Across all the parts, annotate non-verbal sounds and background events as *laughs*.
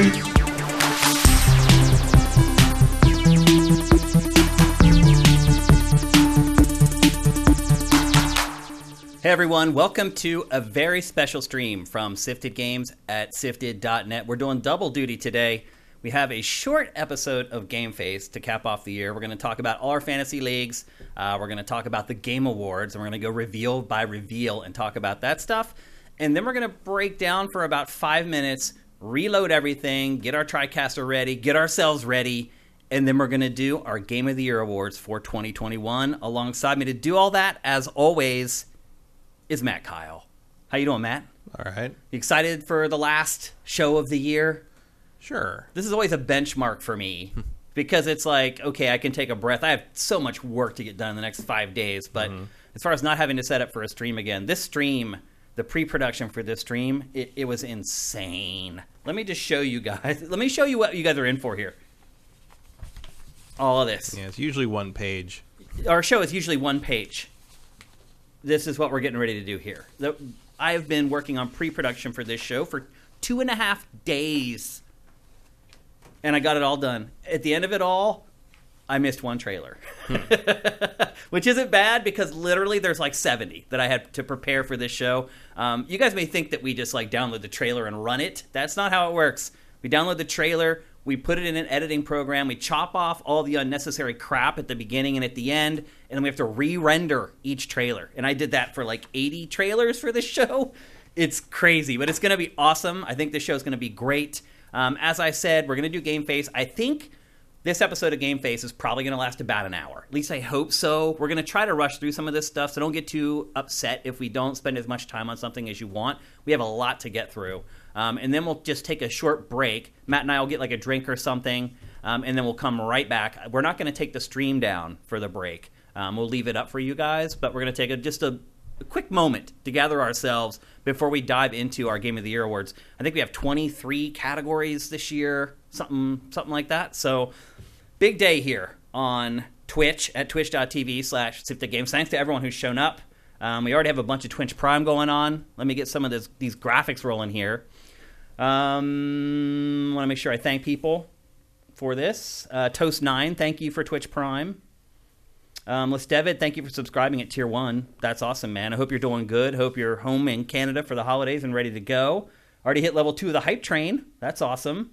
Hey everyone, welcome to a very special stream from Sifted Games at sifted.net. We're doing double duty today. We have a short episode of Game Face to cap off the year. We're going to talk about all our fantasy leagues. Uh, we're going to talk about the Game Awards, and we're going to go reveal by reveal and talk about that stuff. And then we're going to break down for about five minutes, reload everything, get our TriCaster ready, get ourselves ready, and then we're going to do our Game of the Year awards for 2021. Alongside me to do all that, as always, is Matt Kyle. How you doing, Matt? All right. You excited for the last show of the year? Sure. This is always a benchmark for me *laughs* because it's like, okay, I can take a breath. I have so much work to get done in the next five days, but mm-hmm. as far as not having to set up for a stream again, this stream, the pre-production for this stream, it, it was insane. Let me just show you guys. *laughs* Let me show you what you guys are in for here. All of this. Yeah, it's usually one page. Our show is usually one page. This is what we're getting ready to do here. The- I've been working on pre-production for this show for two and a half days, and I got it all done. At the end of it all, I missed one trailer, *laughs* which isn't bad because literally there's like 70 that I had to prepare for this show. Um, you guys may think that we just like download the trailer and run it. That's not how it works. We download the trailer, we put it in an editing program, we chop off all the unnecessary crap at the beginning and at the end, and then we have to re-render each trailer. And I did that for like 80 trailers for this *laughs* show. It's crazy, but it's going to be awesome. I think this show is going to be great. Um, as I said, we're going to do Game Face. I think this episode of Game Face is probably going to last about an hour. At least I hope so. We're going to try to rush through some of this stuff, so don't get too upset if we don't spend as much time on something as you want. We have a lot to get through. Um, and then we'll just take a short break. Matt and I will get like a drink or something, um, and then we'll come right back. We're not going to take the stream down for the break. Um, we'll leave it up for you guys, but we're going to take a, just a, a quick moment to gather ourselves before we dive into our Game of the Year awards. I think we have 23 categories this year, something something like that. So big day here on Twitch at twitch.tv slash Games. Thanks to everyone who's shown up. Um, we already have a bunch of Twitch Prime going on. Let me get some of this, these graphics rolling here. Um, want to make sure I thank people for this. Uh, Toast9, thank you for Twitch Prime. Um, Let's David, thank you for subscribing at Tier 1. That's awesome, man. I hope you're doing good. Hope you're home in Canada for the holidays and ready to go. Already hit level 2 of the Hype Train. That's awesome.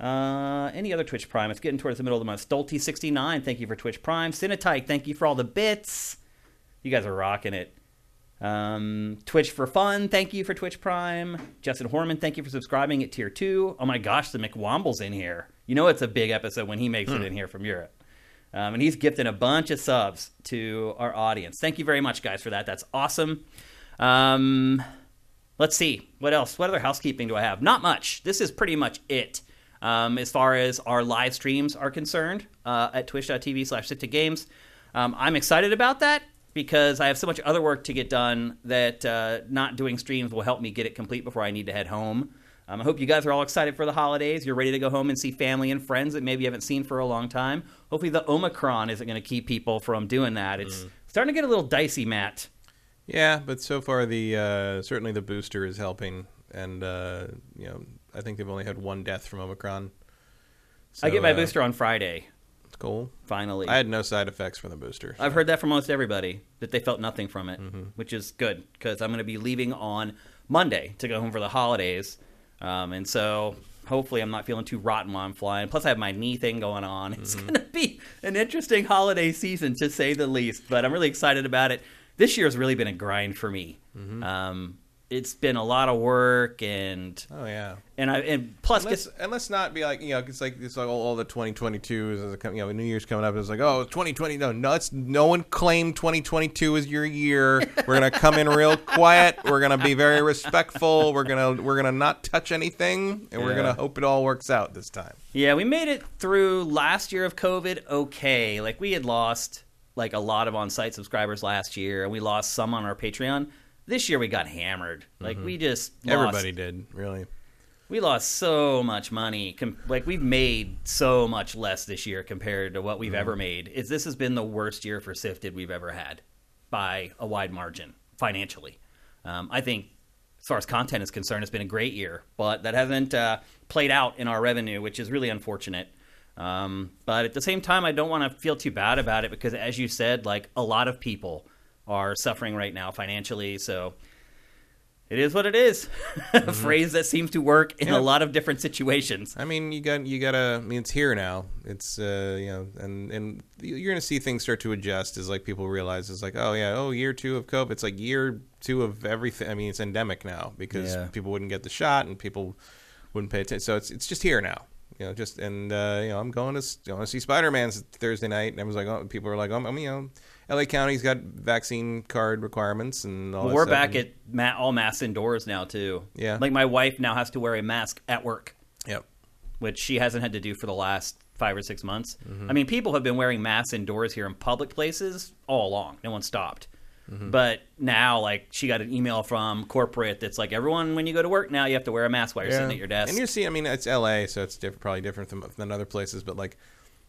Uh, any other Twitch Prime? It's getting towards the middle of the month. Stolty69, thank you for Twitch Prime. Cinetike, thank you for all the bits. You guys are rocking it. Um, Twitch for fun, thank you for Twitch Prime. Justin Horman, thank you for subscribing at Tier 2. Oh my gosh, the McWomble's in here. You know it's a big episode when he makes it in here from Europe. Um, and he's gifting a bunch of subs to our audience. Thank you very much, guys, for that. That's awesome. Um, let's see. What else? What other housekeeping do I have? Not much. This is pretty much it. Um, as far as our live streams are concerned uh, at twitch.tv slash games um, i'm excited about that because i have so much other work to get done that uh, not doing streams will help me get it complete before i need to head home. Um, i hope you guys are all excited for the holidays. You're ready to go home and see family and friends that maybe you haven't seen for a long time. Hopefully the omicron isn't going to keep people from doing that. It's starting to get a little dicey matt. Yeah, but so far the uh, certainly the booster is helping, and uh, you know I think they've only had one death from Omicron. i get my uh, booster on friday It's cool. finally I had no side effects from the booster. so- I've heard that from almost everybody that they felt nothing from it, Mm-hmm. which is good because I'm going to be leaving on Monday to go home for the holidays, um, and so hopefully I'm not feeling too rotten while I'm flying. Plus, I have my knee thing going on. *laughs* It's Mm-hmm. going to be an interesting holiday season to say the least, but I'm really excited about it. This year has really been a grind for me. Mm-hmm. Um, it's been a lot of work and Oh yeah. and I and plus And let's, gets, and let's not be like you know it's like it's like all, all the 2022s as a, you know New Year's coming up it's like oh 2020 no no it's, no one claimed 2022 as your year we're gonna come in real *laughs* quiet we're gonna be very respectful we're gonna we're gonna not touch anything and we're gonna hope it all works out this time Yeah, we made it through last year of COVID okay. Like we had lost like a lot of on-site subscribers last year, and we lost some on our Patreon. This year we got hammered. Like we just lost, everybody did really we lost so much money. Com- like we've made so much less this year compared to what we've ever made. It's, this has been the worst year for Sifted we've ever had by a wide margin financially. Um, I think as far as content is concerned, it's been a great year, but that hasn't uh, played out in our revenue, which is really unfortunate. Um, but at the same time, I don't want to feel too bad about it because, as you said, like a lot of people are suffering right now financially. So it is what it is. *laughs* a phrase that seems to work in Yeah. a lot of different situations. I mean, you got you gotta. I mean, it's here now. It's uh, you know, and and you're gonna see things start to adjust as like people realize it's like, oh yeah, oh year two of COVID. It's like year two of everything. I mean, it's endemic now because Yeah. people wouldn't get the shot and people wouldn't pay attention. So it's it's just here now. You know, just and uh, you know, I'm going to going to see Spider Man's Thursday night, and I was like, oh, people are like, oh, I'm you know, L.A. County's got vaccine card requirements and all. Well, we're back and- at ma- all masks indoors now too. Yeah. like my wife now has to wear a mask at work, Yep. which she hasn't had to do for the last five or six months. Mm-hmm. I mean, people have been wearing masks indoors here in public places all along. No one stopped. Mm-hmm. But now, like, she got an email from corporate that's like, everyone, when you go to work now, you have to wear a mask while you're sitting at your desk. And you're seeing, I mean, it's L.A., so it's diff- probably different than, than other places. But like,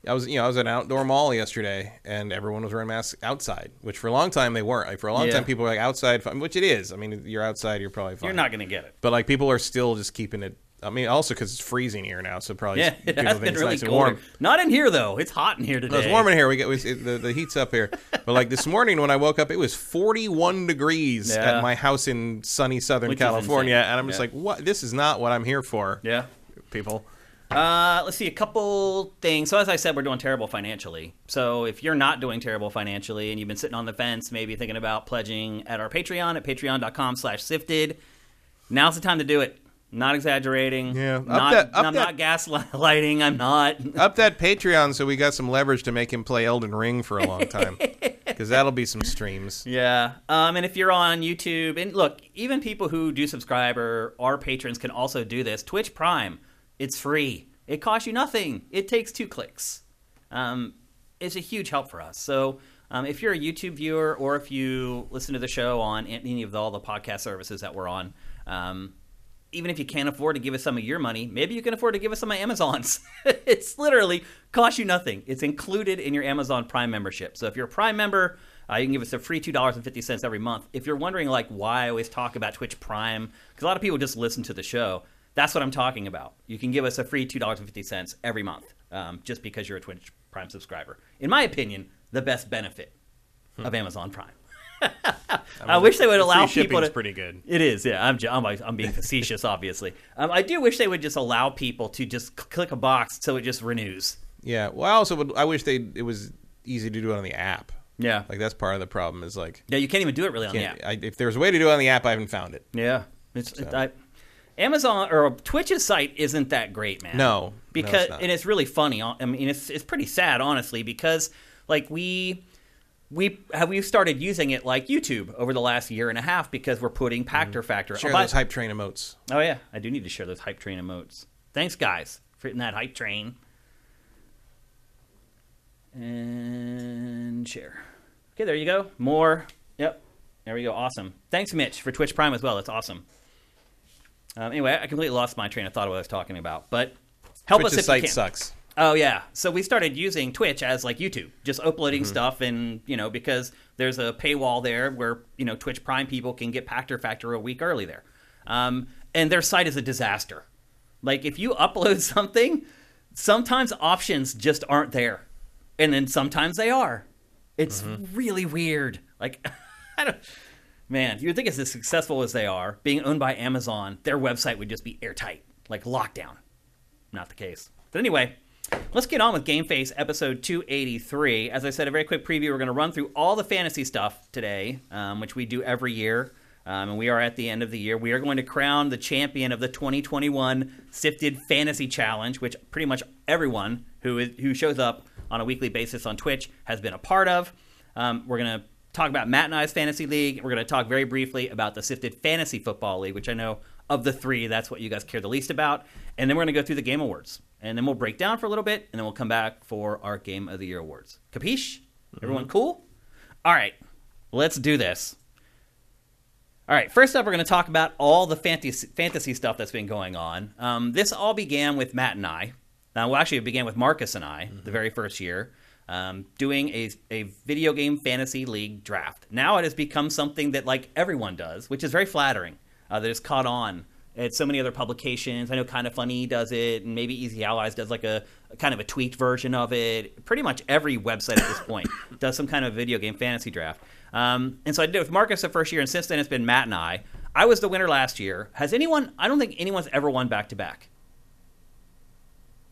I was, you know, I was at an outdoor mall yesterday, and everyone was wearing masks outside, which for a long time they weren't. Like for a long Yeah. time, people were like outside, fine, which it is. I mean, you're outside, you're probably fine. you're not going to get it. But like, people are still just keeping it. I mean, also because it's freezing here now, so probably Yeah, it *laughs* people has been it's really nice cold. warm. Not in here though. It's hot in here today. No, it's warm in here. We get we, the the heat's up here, but like this morning when I woke up, it was 41 degrees Yeah. at my house in sunny Southern Which California, and I'm just Yeah. like, what? This is not what I'm here for. Yeah. people. Uh, let's see a couple things. So as I said, we're doing terrible financially. So if you're not doing terrible financially and you've been sitting on the fence, maybe thinking about pledging at our Patreon at patreon.com slash sifted, now's the time to do it. Not exaggerating. Yeah, up Not, that- up I'm that- not gaslighting. I'm not. *laughs* Up that Patreon so we got some leverage to make him play Elden Ring for a long time. *laughs* Because that'll be some streams. Yeah. Um, and if you're on YouTube, and look, even people who do subscribe or are patrons can also do this. Twitch Prime, it's free. It costs you nothing. It takes two clicks. Um, it's a huge help for us. So um, if you're a YouTube viewer or if you listen to the show on any of the, all the podcast services that we're on, um, even if you can't afford to give us some of your money, maybe you can afford to give us some of Amazon's. *laughs* it's literally costs you nothing. It's included in your Amazon Prime membership. So if you're a Prime member, uh, you can give us a free two dollars and fifty cents every month. If you're wondering like why I always talk about Twitch Prime, because a lot of people just listen to the show. That's what I'm talking about. You can give us a free two dollars and fifty cents every month, um, just because you're a Twitch Prime subscriber. In my opinion, the best benefit of Amazon Prime. *laughs* I, wish they would allow free people shipping's to. pretty good. It is, yeah. I'm, I'm, I'm being facetious, *laughs* obviously. Um, I do wish they would just allow people to just click a box so it just renews. Yeah. Well, I also would. I wish they. It was easy to do it on the app. Yeah, Like that's part of the problem. Is like, yeah. You can't even do it really on the app. I, if there's a way to do it on the app, I haven't found it. Yeah, it's it, I, Amazon or Twitch's site isn't that great, man. No, no, because it's not. and it's really funny. I mean, it's it's pretty sad, honestly, because like we. We have we've started using it like YouTube over the last year and a half because we're putting mm-hmm. Pactor Factor. Share Oh, those hype train emotes. Oh yeah, I do need to share those hype train emotes. Thanks, guys, for hitting that hype train. And share. Okay, there you go. More. Yep. There we go. Awesome. Thanks, Mitch, for Twitch Prime as well. That's awesome. Um, anyway, I completely lost my train of thought of what I was talking about, but help Twitch's us if site you can. sucks. Oh yeah. So we started using Twitch as like YouTube, just uploading Mm-hmm. stuff, and you know because there's a paywall there where you know Twitch Prime people can get Pactor Factor a week early there, um, and their site is a disaster. Like if you *laughs* upload something, sometimes options just aren't there, and then sometimes they are. It's Mm-hmm. really weird. Like *laughs* I don't. Man, you'd think it's as successful as they are, being owned by Amazon, their website would just be airtight, like lockdown not the case. But anyway, let's get on with Game Face episode 283. As I said, a very quick preview. We're going to run through all the fantasy stuff today, um, which we do every year. Um, and we are at the end of the year. We are going to crown the champion of the 2021 Sifted Fantasy Challenge, which pretty much everyone who is who shows up on a weekly basis on Twitch has been a part of. Um, we're going to talk about Matt and I's fantasy league. We're going to talk very briefly about the Sifted Fantasy Football League, which I know of the three, that's what you guys care the least about. And then we're going to go through the Game Awards. And then we'll break down for a little bit, and then we'll come back for our Game of the Year awards. Capiche? Everyone cool? All right, let's do this. All right, first up, we're going to talk about all the fantasy, fantasy stuff that's been going on. Um, this all began with Matt and I. Now, well, actually, it began with Marcus and I the very first year um, doing a, a video game fantasy league draft. Now it has become something that like everyone does, which is very flattering. uh, that has caught on. It's so many other publications. I know Kind of Funny does it, and maybe Easy Allies does like a, a kind of a tweaked version of it. Pretty much every website at this point *laughs* does some kind of video game fantasy draft. Um, and so I did it with Marcus the first year, and since then it's been Matt and I. I was the winner last year. Has anyone? I don't think anyone's ever won back to back.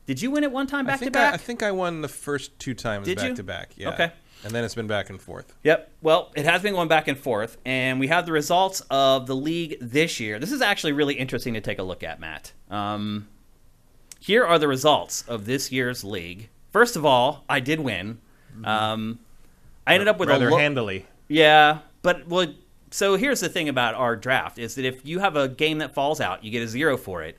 Did you win it one time I back to back? I, I think I won the first two times Did back you? to back. Yeah. Okay. And then it's been back and forth. Yep. Well, it has been going back and forth, and we have the results of the league this year. This is actually really interesting to take a look at, Matt. Um, here are the results of this year's league. First of all, I did win. Um, I ended up with Rather a lo- handily. yeah, but well, so here's the thing about our draft is that if you have a game that falls out, you get a zero for it.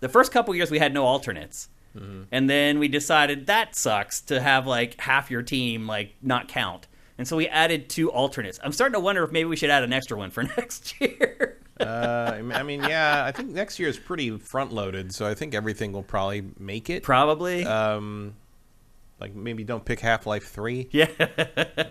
The first couple years we had no alternates. And then we decided that sucks to have like half your team like not count. And so we added two alternates. I'm starting to wonder if maybe we should add an extra one for *laughs* next year. Uh, I mean, yeah, I think next year is pretty front loaded, so I think everything will probably make it. Probably. Um, like maybe don't pick Half Life Three, yeah.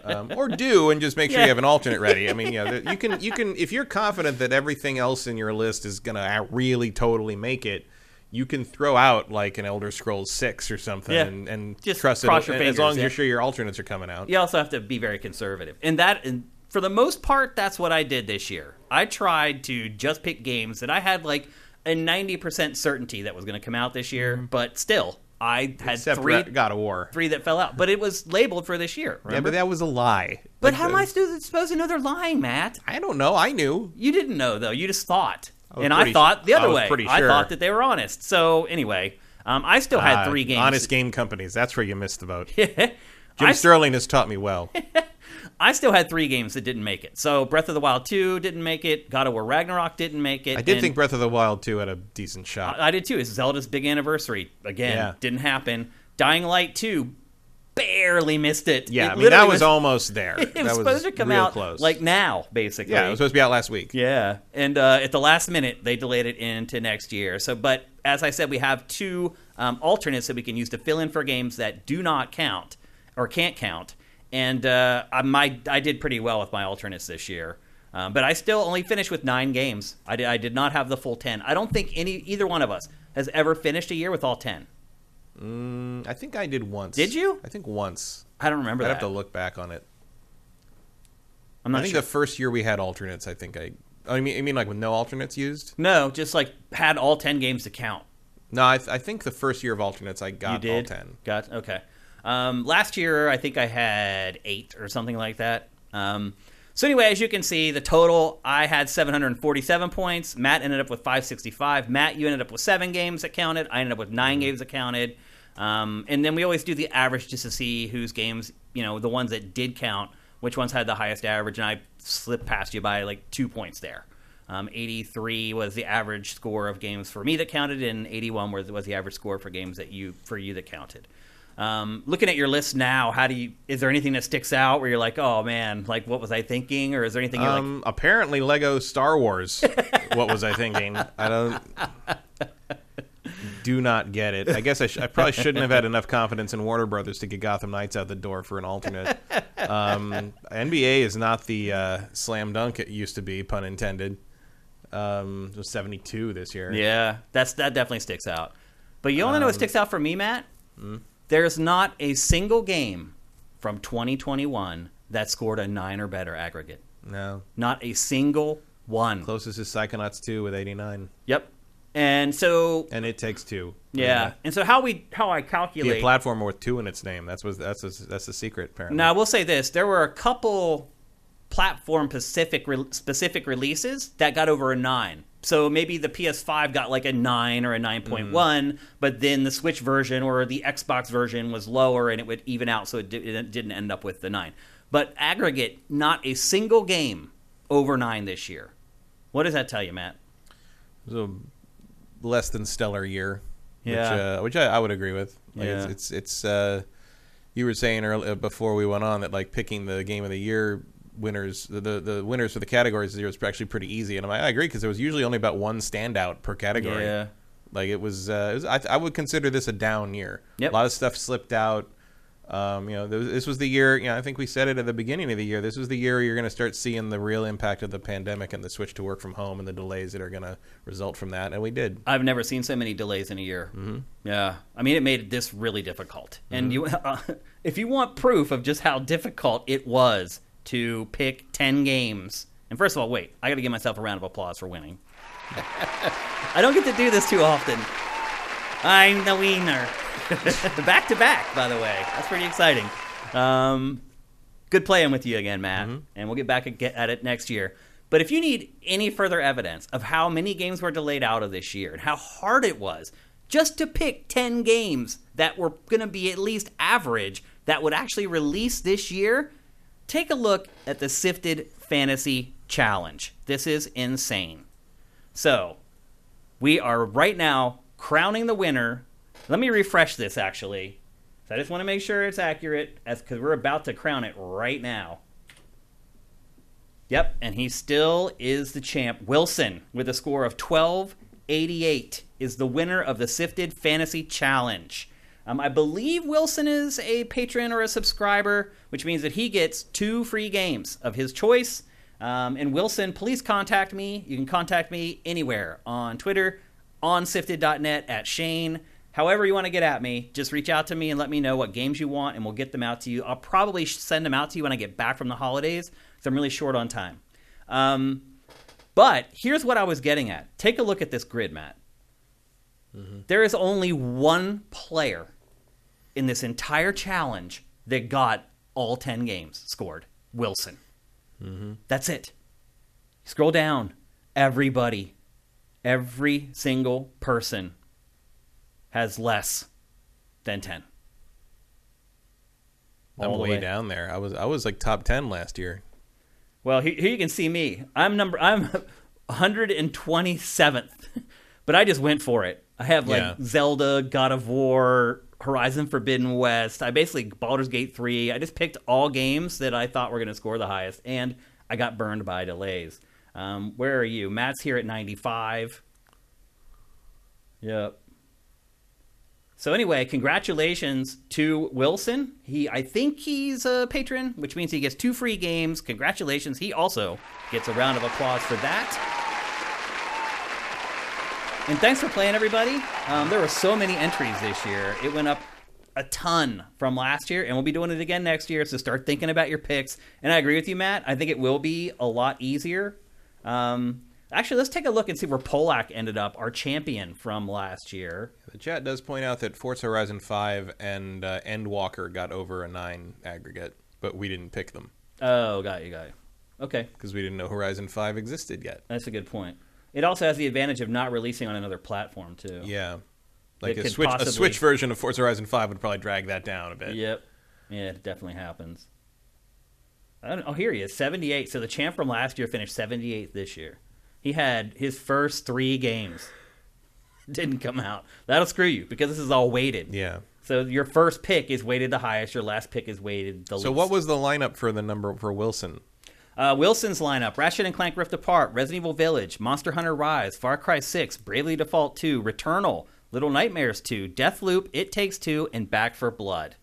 um, or do and just make sure Yeah. you have an alternate ready. I mean, yeah, *laughs* you can you can if you're confident that everything else in your list is gonna really totally make it. You can throw out like an Elder Scrolls Six or something, Yeah. and, and Just trust it cross your as fingers, long as yeah. you're sure your alternates are coming out. you also have to be very conservative. And that, and for the most part, that's what I did this year. I tried to just pick games that I had like a 90% certainty that was going to come out this year, but still, I had Except three, God of War. three that fell out. But it was labeled for this year. Yeah, Remember? but that was a lie. But Like, how am uh, I supposed to know they're lying, Matt? I don't know. I knew. You didn't know though. You just thought, was and I thought the I other was way. pretty I thought that they were honest. So anyway, um, I still had Ah, three games. Honest game companies. That's where you missed the. *laughs* I Jim Sterling has taught me well. *laughs* I still had three games that didn't make it. So Breath of the Wild 2 didn't make it. God of War Ragnarok didn't make it. I did think Breath of the Wild 2 had a decent shot. I did too. It's Zelda's big anniversary. Again, Yeah. didn't happen. Dying Light 2 barely missed it. yeah, It I mean that was almost *laughs* there. It that was supposed to come out close. like now, basically. yeah, it was supposed to be out last week. Yeah, and uh, at the last minute, they delayed it into next year. So, but as I said, we have two um, alternates that we can use to fill in for games that do not count or can't count. And uh, I, my, I did pretty well with my alternates this year. Um, but I still only finished with nine games. I did, I did not have the full ten. I don't think any either one of us has ever finished a year with all ten. Mm, I think I did once. Did you? I think once. I don't remember I'd that. have to look back on it. I'm not. I think sure. the first year we had alternates, I think I. I mean, you mean like with no alternates used? no, just like had all ten games to count. No, I, th- I think the first year of alternates, I got you did? all ten. Got okay. Um, last year, I think I had eight or something like that. Um, so anyway, as you can see, the total I had 747 points. Matt ended up with 565. Matt, you ended up with seven games that counted. I ended up with 9 games that counted. Um, and then we always do the average just to see whose games, you know, the ones that did count, which ones had the highest average. And I slipped past you by like two points there. Um, 83 was the average score of games for me that counted, and 81 was, was the average score for games that you for you that counted. Um, looking at your list now, how do you? Is there anything that sticks out where you're like, oh man, like what was I thinking, or is there anything you're like, Um, apparently Lego Star Wars. what was I thinking? I don't. Do not get it. I guess I, sh- I probably shouldn't have had enough confidence in Warner Brothers to get Gotham Knights out the door for an alternate. Um, NBA is not the uh, slam dunk it used to be, pun intended. Um, it was seventy two this year. yeah, that's that definitely sticks out. But you only know what Um, sticks out for me, Matt. hmm? There's not a single game from 2021 that scored a nine or better aggregate. No, Not a single one. closest is Psychonauts two with eighty nine, Yep. And so and it takes two. yeah, and so how we how I Be calculate a platformer with two in its name. That's was that's a, that's the secret apparently. Now, I will say this: there were a couple platform specific re- specific releases that got over a nine. So maybe the PS5 got like a nine or a 9.1, Mm. but then the Switch version or the Xbox version was lower, and it would even out, so it, di- it didn't end up with the nine. But aggregate, not a single game over nine this year. What does that tell you, Matt? It was a less than stellar year. Yeah. Which, uh, which I, I would agree with. Like Yeah. It's it's, it's uh, you were saying earlier before we went on that like picking the game of the year winners, the the, the winners for the categories this year was actually pretty easy, and I'm, like, I agree because there was usually only about one standout per category. Yeah. Like it was, uh, it was I, I would consider this a down year. Yep. A lot of stuff slipped out. Um, you know, th- this was the year. You know, I think we said it at the beginning of the year. This was the year you're going to start seeing the real impact of the pandemic and the switch to work from home and the delays that are going to result from that. And we did. I've never seen so many delays in a year. Mm-hmm. Yeah, I mean, it made this really difficult. And you, uh, *laughs* if you want proof of just how difficult it was to pick ten games, and first of all, wait, I got to give myself a round of applause for winning. *laughs* I don't get to do this too often. I'm the wiener. *laughs* The back to back, by the way. That's pretty exciting. Um, good playing with you again, Matt. And we'll get back at it next year. But if you need any further evidence of how many games were delayed out of this year and how hard it was just to pick 10 games that were going to be at least average that would actually release this year, take a look at the Sifted Fantasy Challenge. This is insane. So, we are right now crowning the winner. Let me refresh this actually. So I just want to make sure it's accurate cuz we're about to crown it right now. Yep, and he still is the champ. Wilson with a score of 1288 is the winner of the Sifted Fantasy Challenge. Um, I believe Wilson is a patron or a subscriber, which means that he gets two free games of his choice. Um, and Wilson, please contact me. You can contact me anywhere on Twitter, on sifted.net, at Shane. However, you want to get at me, just reach out to me and let me know what games you want, and we'll get them out to you. I'll probably send them out to you when I get back from the holidays because I'm really short on time. Um, but here's what I was getting at. Take a look at this grid, Matt. There is only one player in this entire challenge that got all 10 games scored Wilson. Mm-hmm. That's it. Scroll down. Everybody, every single person has less than 10. I'm way, way. down there. I was I was like top ten last year. Well, here, here you can see me. I'm number I'm *laughs* 127th, but I just went for it. I have like Yeah. Zelda, God of War, Horizon Forbidden West. I basically Baldur's Gate 3. I just picked all games that I thought were going to score the highest, and I got burned by delays. Um, where are you? Matt's here at 95. Yep. So anyway, congratulations to Wilson. He, I think he's a patron, which means he gets two free games. Congratulations. He also gets a round of applause for that. And thanks for playing, everybody. Um, there were so many entries this year. It went up a ton from last year, and we'll be doing it again next year. So start thinking about your picks. And I agree with you, Matt. I think it will be a lot easier. Um, actually, let's take a look and see where Polak ended up, our champion from last year. The chat does point out that Forza Horizon 5 and uh, Endwalker got over a 9 aggregate, but we didn't pick them Oh, got you, got you. Okay, because we didn't know Horizon 5 existed yet. that's a good point. It also has the advantage of not releasing on another platform too. Yeah. Like a Switch, possibly- a Switch version of Forza Horizon 5 would probably drag that down a bit. Yep. Yeah, it definitely happens. I don't, oh, here he is, 78. So the champ from last year finished 78th this year. He had his first three games. *laughs* Didn't come out. That'll screw you because this is all weighted. Yeah. So your first pick is weighted the highest. Your last pick is weighted the least. So what was the lineup for the number for Wilson? Uh, Wilson's lineup: Ratchet and Clank Rift Apart, Resident Evil Village, Monster Hunter Rise, Far Cry 6, Bravely Default 2, Returnal, Little Nightmares 2, Deathloop, It Takes Two, and Back 4 Blood.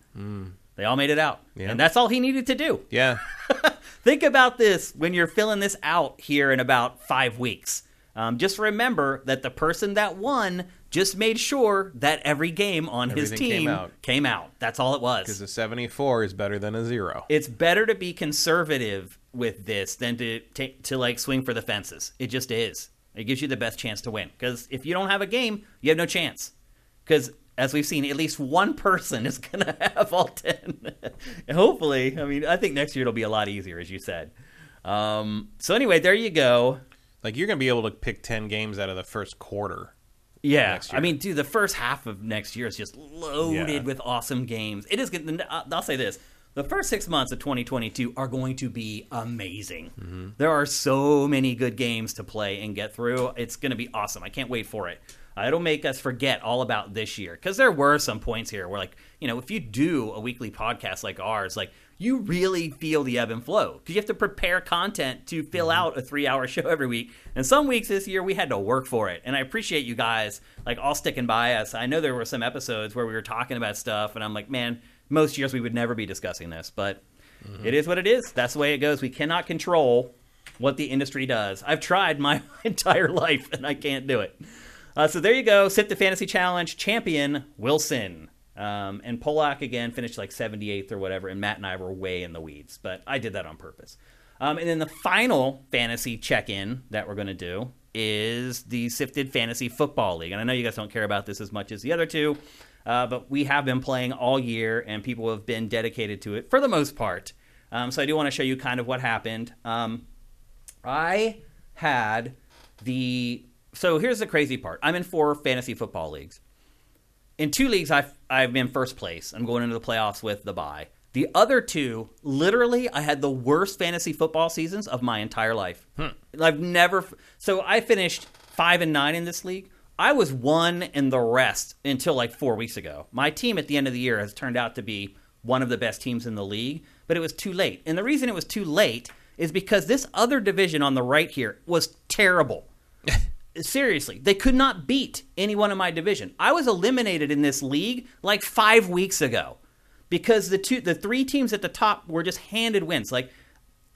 They all made it out, Yeah. and that's all he needed to do. Yeah. *laughs* Think about this when you're filling this out here in about five weeks. Um, just remember that the person that won just made sure that every game on his team came out. came out. That's all it was. Because a 74 is better than a 0. it's better to be conservative with this than to take to like swing for the fences. It just is. It gives you the best chance to win. Because if you don't have a game, you have no chance. Because as we've seen, at least one person *laughs* is to have all ten. *laughs* Hopefully, I mean, I think next year it'll be a lot easier, as you said. Um, so anyway, there you go. Like you're to be able to pick 10 games out of the first quarter. Yeah, I mean, dude, the first half of next year is just loaded Yeah. with awesome games. It is. good. I'll say this: the first six months of 2022 are going to be amazing. Mm-hmm. There are so many good games to play and get through. It's going to be awesome. I can't wait for it. Uh, it'll make us forget all about this year because there were some points here where, like, you know, if you do a weekly podcast like ours, like. You really feel the ebb and flow because you have to prepare content to fill Mm-hmm. out a three-hour *laughs* show every week. And some weeks this year we had to work for it. And I appreciate you guys like all sticking by us. I know there were some episodes where we were talking about stuff, and I'm like, man, most years we would never be discussing this, but it is what it is. That's the way it goes. We cannot control what the industry does. I've tried my *laughs* entire life and I can't do it. Uh, so there you go. Sifted Fantasy Challenge champion Wilson. Um, and Polak again finished like 78th or whatever, and Matt and I were way in the weeds, but I did that on purpose. Um, and then the final fantasy check in that we're going to do is the Sifted Fantasy Football League. And I know you guys don't care about this as much as the other two, uh, but we have been playing all year, and people have been dedicated to it for the most part. Um, so I do want to show you kind of what happened. Um, I had the. So here's the crazy part I'm in four fantasy football leagues. In two leagues, I've, I've been first place. I'm going into the playoffs with the bye. The other two, literally, I had the worst fantasy football seasons of my entire life. I've never. So I finished five and nine in this league. I was one in the rest until like four weeks ago. My team at the end of the year has turned out to be one of the best teams in the league, but it was too late. And the reason it was too late is because this other division on the right here was terrible. *laughs* Seriously, they could not beat anyone in my division. I was eliminated in this league like five weeks ago because the two, the three teams at the top were just handed wins. Like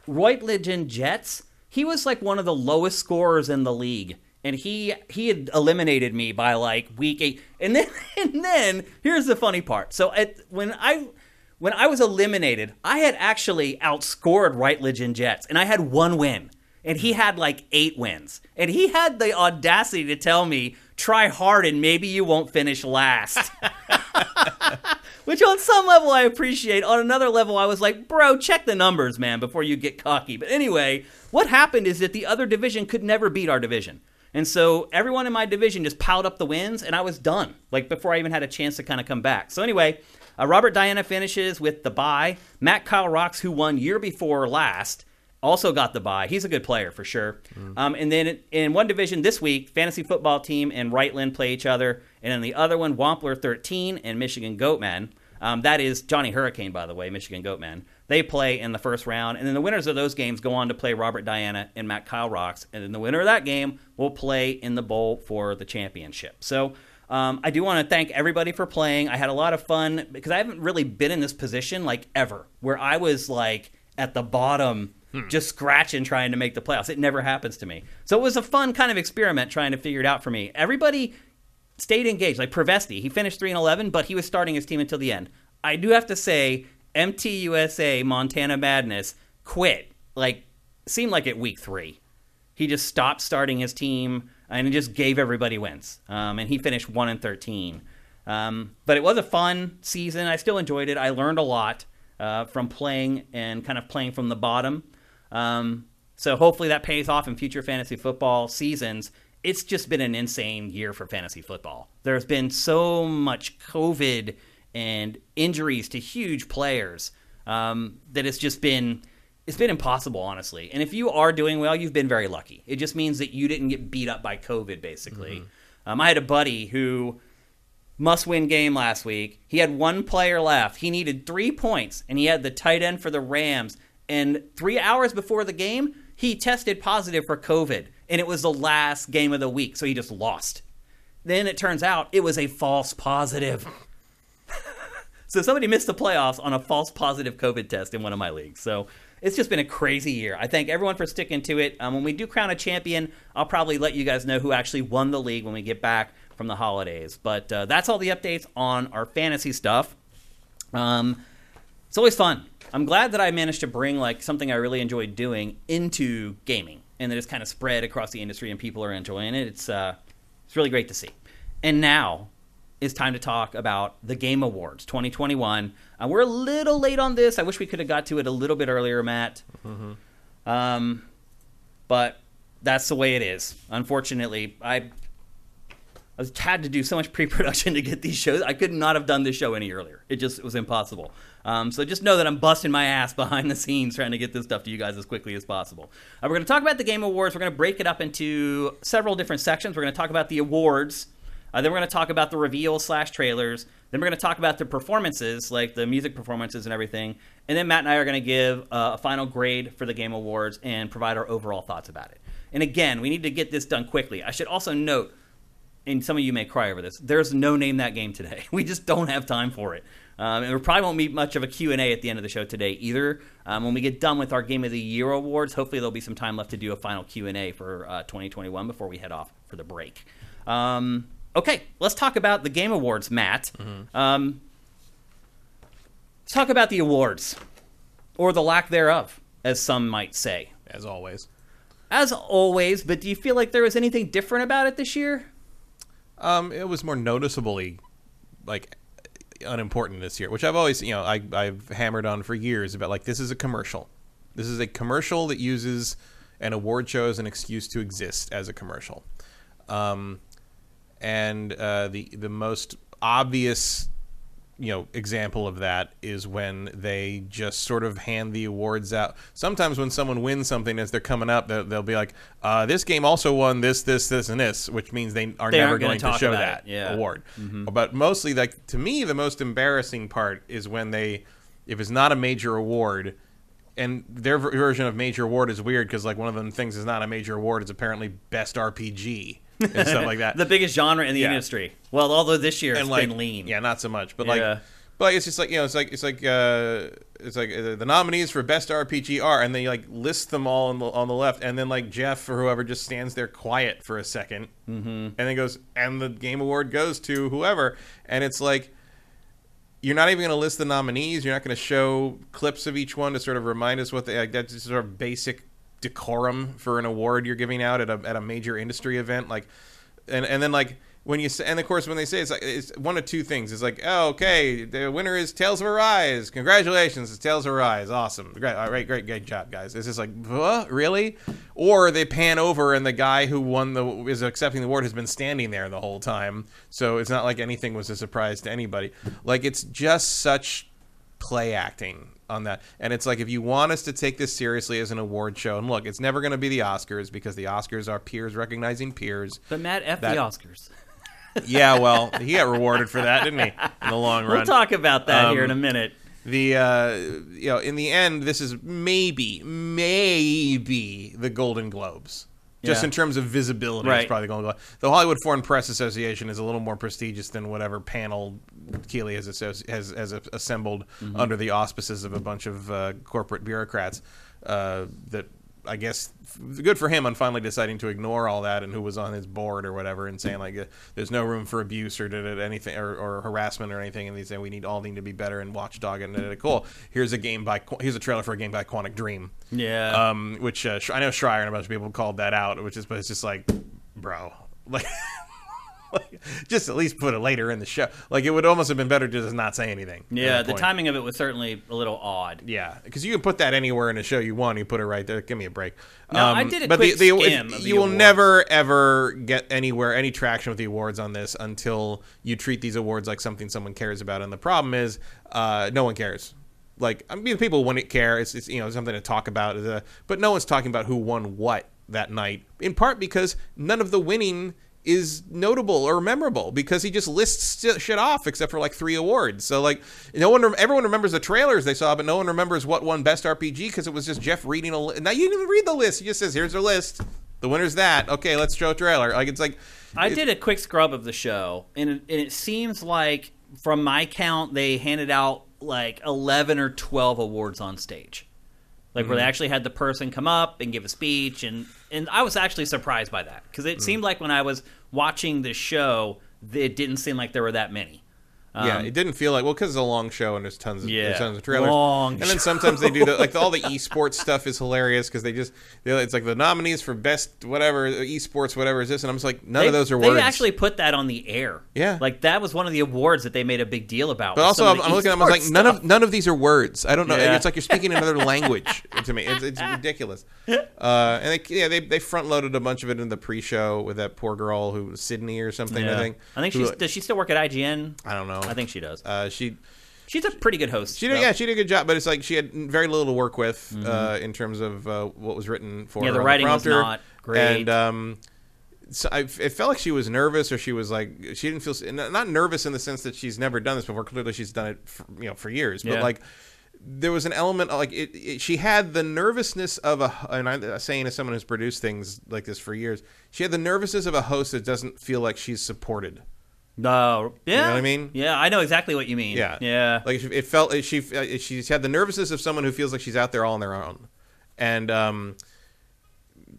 Reutligen Jets, he was like one of the lowest scorers in the league, and he he had eliminated me by like week eight. And then *laughs* and then here's the funny part. So at when I when I was eliminated, I had actually outscored Reutligen Jets, and I had one win, and he had like eight wins, and he had the audacity to tell me, "Try hard, and maybe you won't finish last." *laughs* Which on some level I appreciate. On another level, I was like, bro, check the numbers, man, before you get cocky. But anyway, what happened is that the other division could never beat our division. And so everyone in my division just piled up the wins, and I was done, like before I even had a chance to kind of come back. So anyway, uh, Robert Diana finishes with the bye. Matt Kyle Rocks, who won year before last, also got the bye. He's a good player for sure. Um, and then in one division this week, fantasy football team and Rightland play each other, and in the other one, Wampler 13 and Michigan Goatman. Um, that is Johnny Hurricane, by the way, Michigan Goatman. They play in the first round, and then the winners of those games go on to play Robert Diana and Matt Kyle Rocks, and then the winner of that game will play in the bowl for the championship. So. Um, I do want to thank everybody for playing. I had a lot of fun because I haven't really been in this position like ever, where I was like at the bottom just scratching trying to make the playoffs. It never happens to me. So it was a fun kind of experiment trying to figure it out for me. Everybody stayed engaged. Like Prevesti, he finished 3 and 11, but he was starting his team until the end. I do have to say, MTUSA Montana Madness quit. Like, seemed like at week three. He just stopped starting his team and he just gave everybody wins. Um, and he finished 1 and 13. Um, but it was a fun season. I still enjoyed it. I learned a lot uh, from playing and kind of playing from the bottom. Um, so hopefully that pays off in future fantasy football seasons. It's just been an insane year for fantasy football. There's been so much COVID and injuries to huge players um, that it's just been it's been impossible, honestly. And if you are doing well, you've been very lucky. It just means that you didn't get beat up by COVID, basically. Um, I had a buddy who must win game last week. He had one player left. He needed three points, and he had the tight end for the Rams. And three hours before the game, he tested positive for COVID, and it was the last game of the week, so he just lost. Then it turns out it was a false positive. So somebody missed the playoffs on a false positive COVID test in one of my leagues. So it's just been a crazy year. I thank everyone for sticking to it. Um, when we do crown a champion, I'll probably let you guys know who actually won the league when we get back from the holidays. But uh, that's all the updates on our fantasy stuff. Um, it's always fun. I'm glad that I managed to bring like something I really enjoyed doing into gaming, and that it's kind of spread across the industry, and people are enjoying it. It's uh, it's really great to see. And now it's time to talk about the Game Awards 2021. Uh, we're a little late on this. I wish we could have got to it a little bit earlier, Matt. Um, but that's the way it is. Unfortunately, I I had to do so much *laughs* pre-production to get these shows. I could not have done this show any earlier. It just it was impossible. Um, so just know that I'm busting my ass *laughs* behind the scenes trying to get this stuff to you guys as quickly as possible. Uh, we're going to talk about the Game Awards. We're going to break it up into several different sections. We're going to talk about the awards. Uh, then we're going to talk about the reveal slash trailers. Then we're going to talk about the performances, like the music performances and everything. And then Matt and I are going to give uh, a final grade for the Game Awards and provide our overall thoughts about it. And again, we need to get this done quickly. I should also note and some of you may cry over this. There's no name that game today. *laughs* We just don't have time for it. Um, and we probably won't meet much of a Q&A at the end of the show today either. Um, when we get done with our Game of the Year awards, hopefully there'll be some time left to do a final Q&A for uh, 2021 before we head off for the break. Um, okay, let's talk about the Game Awards, Matt. Um, let's talk about the awards, or the lack thereof, as some might say. As always. As always, but do you feel like there was anything different about it this year? Um, it was more noticeably like unimportant this year, which I've always, you know, I, I've hammered on for years about like this is a commercial. This is a commercial that uses an award show as an excuse to exist as a commercial. Um, and uh, the the most obvious you know example of that is when they just sort of hand the awards out. Sometimes when someone wins something as they're coming up they'll, they'll be like uh, this game also won this this this and this which means they are They never going to show that yeah. award. But mostly like to me the most embarrassing part is when they if it's not a major award and their version of major award is weird because like one of them things is not a major award it's apparently best rpg *laughs* and stuff like that The biggest genre in the Yeah. industry. Well, although this year it's and like been lean. Yeah, not so much, but Yeah. like, but like, it's just like you know, it's like it's like uh, it's like uh, the nominees for best RPG are, and they like list them all on the on the left, and then like Geoff or whoever just stands there quiet for a 2nd mm-hmm. and then goes, and the game award goes to whoever, and it's like. You're not even going to list the nominees. You're not going to show clips of each one to sort of remind us what they like. That's just sort of basic decorum for an award you're giving out at a at a major industry event. Like, and and then like when you say, and of course when they say it's like it's one of two things. It's like, oh, okay, the winner is Tales of Arise. Congratulations, it's Tales of Arise. Awesome, great, all right, great, great job, guys. It's just like, really? Or they pan over and the guy who won the is accepting the award has been standing there the whole time, so it's not like anything was a surprise to anybody. Like it's just such play acting on that. And it's like if you want us to take this seriously as an award show, and look, it's never going to be the Oscars because the Oscars are peers recognizing peers. But Matt, F That- the Oscars. *laughs* Yeah, well, he got rewarded for that, didn't he? In the long run. We'll talk about that Um, here in a minute. the uh, you know, in the end, this is maybe, maybe the Golden Globes. Just Yeah. in terms of visibility, Right. it's probably the Golden Globe. The Hollywood Foreign Press Association is a little more prestigious than whatever panel Keighley has associ- has, has assembled Mm-hmm. under the auspices of a bunch of uh, corporate bureaucrats. Uh, that I guess good for him on finally deciding to ignore all that and who was on his board or whatever and saying like there's no room for abuse or did it anything or, or harassment or anything and they say we need all need to be better and watchdog and uh, cool. Here's a game by here's a trailer for a game by Quantic Dream. Yeah. um, which uh, I know Schreier and a bunch of people called that out, which is, but it's just like, bro, *laughs* like, like, just at least put it later in the show. Like, it would almost have been better to just not say anything. yeah, the point. timing of it was certainly a little odd. Yeah, because you can put that anywhere in a show you want. You put it right there. Give me a break. Um, I did a but quick the, the, skim if- you will awards. never ever get anywhere any traction with the awards on this until you treat these awards like something someone cares about. And the problem is, uh, no one cares. Like I mean, people wouldn't care. It's, it's you know something to talk about, uh, but no one's talking about who won what that night. In part because none of the winning is notable or memorable because he just lists shit off except for like three awards. So like no one, everyone remembers the trailers they saw, but no one remembers what won best RPG because it was just Geoff reading a. Li- now you didn't even read the list. He just says, "Here's their list. The winner's that. Okay, let's show a trailer." Like it's like I it- did a quick scrub of the show, and it, and it seems like, from my count, they handed out like 11 or 12 awards on stage. Like, Mm-hmm. where they actually had the person come up and give a speech. And, and I was actually surprised by that because Mm. it seemed like when I was watching the show, it didn't seem like there were that many. Yeah, Um, it didn't feel like well because it's a long show and there's tons of Yeah, there's tons of trailers. long and then sometimes they do the like all the *laughs* esports stuff is hilarious because they just it's like the nominees for best whatever esports whatever is this and I'm just like none they, of those are they words. They actually put that on the air. Yeah. Like, that was one of the awards that they made a big deal about. But also, I'm, I'm looking at them. I was like, none stuff. of none of these are words. I don't know. Yeah. It's like you're speaking another *laughs* language to me. It's, it's *laughs* ridiculous. Uh, and they, yeah, they they front loaded a bunch of it in the pre-show with that poor girl who was Sydney or something. Yeah. I think. I think who- she's. Does she still work at IGN? I don't know. I think she does. uh, she She's a pretty good host. She did, though. yeah, she did a good job, but it's like she had very little to work with uh, in terms of uh, what was written for Mm-hmm. Yeah, her the writing was prompter. not great. and um, so I, it felt like she was nervous, or she was like she didn't feel not nervous in the sense that she's never done this before. Clearly, she's done it, for, you know, for years, but Yeah. like there was an element like it, it, she had the nervousness of a and I'm saying as someone who's produced things like this for years she had the nervousness of a host that doesn't feel like she's supported No, yeah, what I mean? Yeah, I know exactly what you mean. yeah yeah. like it felt she she's had the nervousness of someone who feels like she's out there all on their own and um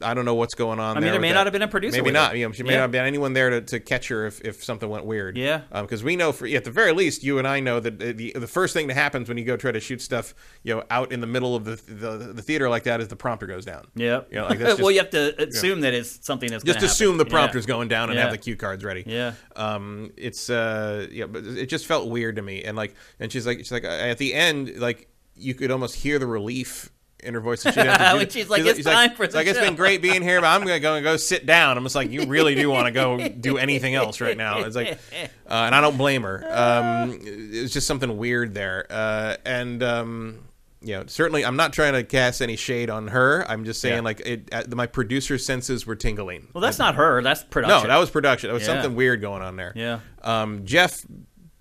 I don't know what's going on. I mean, there there may that. not have been a producer Maybe not. it. You know, she may Yeah. not have been anyone there to, to catch her if, if something went weird. Yeah. Because we know, for at the very least, you and I know that the the first thing that happens when you go try to shoot stuff, you know, out in the middle of the the, the theater like that is the prompter goes down. Yeah. You know, like that's just, *laughs* well, you have to assume that it's something that's Just assume the happen. prompter's going down and Yeah. have the cue cards ready. Yeah. Um, it's uh, yeah, but it just felt weird to me, and like, and she's like, she's like, at the end, like, you could almost hear the relief in her voice. that she didn't have to *laughs* do When she's like, "It's time for it's the like it's been great being here, but I'm gonna go and go sit down. I'm just like, you really do want to go do anything else right now. It's like, uh, and I don't blame her. Um, it's just something weird there, uh, and um, you know, certainly, I'm not trying to cast any shade on her. I'm just saying, Yeah. like, it, uh, my producer senses were tingling. Well, that's not her. That's production. No, that was production. That was Yeah. something weird going on there. Yeah. Um, Geoff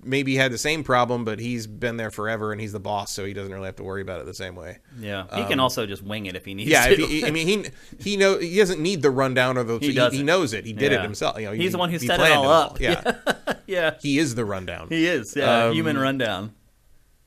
maybe had the same problem, but he's been there forever and he's the boss, so he doesn't really have to worry about it the same way. Yeah. He can also just wing it if he needs Um, Yeah, to. he, I mean, he *laughs* he know he doesn't need the rundown or the He he, he knows it. He did it himself. You know, He's he- the one who set it all up. *laughs* Yeah, yeah. he is the rundown. He is. Yeah. Um, Human rundown.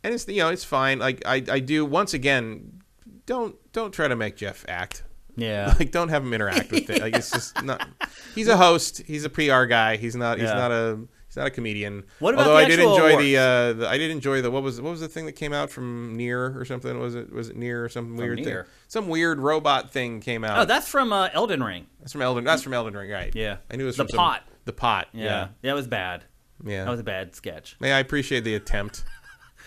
and it's you know it's fine. Like I I do once again, don't don't try to make Geoff act. Yeah. *laughs* Like don't have him interact with it. Like it's just not. He's a host. He's a PR guy. He's not. He's Yeah. not a. He's not a comedian. What about Although the I did enjoy the, uh, the. I did enjoy the. What was what was the thing that came out from Near or something? Was it was it Near or something weird Nier? thing? Some weird robot thing came out. Oh, that's from uh, Elden Ring. that's from Elden. That's from Elden Ring, right? Yeah. I knew it was The from some- pot. the pot. Yeah. Yeah. That was bad. Yeah. That was a bad sketch. Yeah, I appreciate the attempt,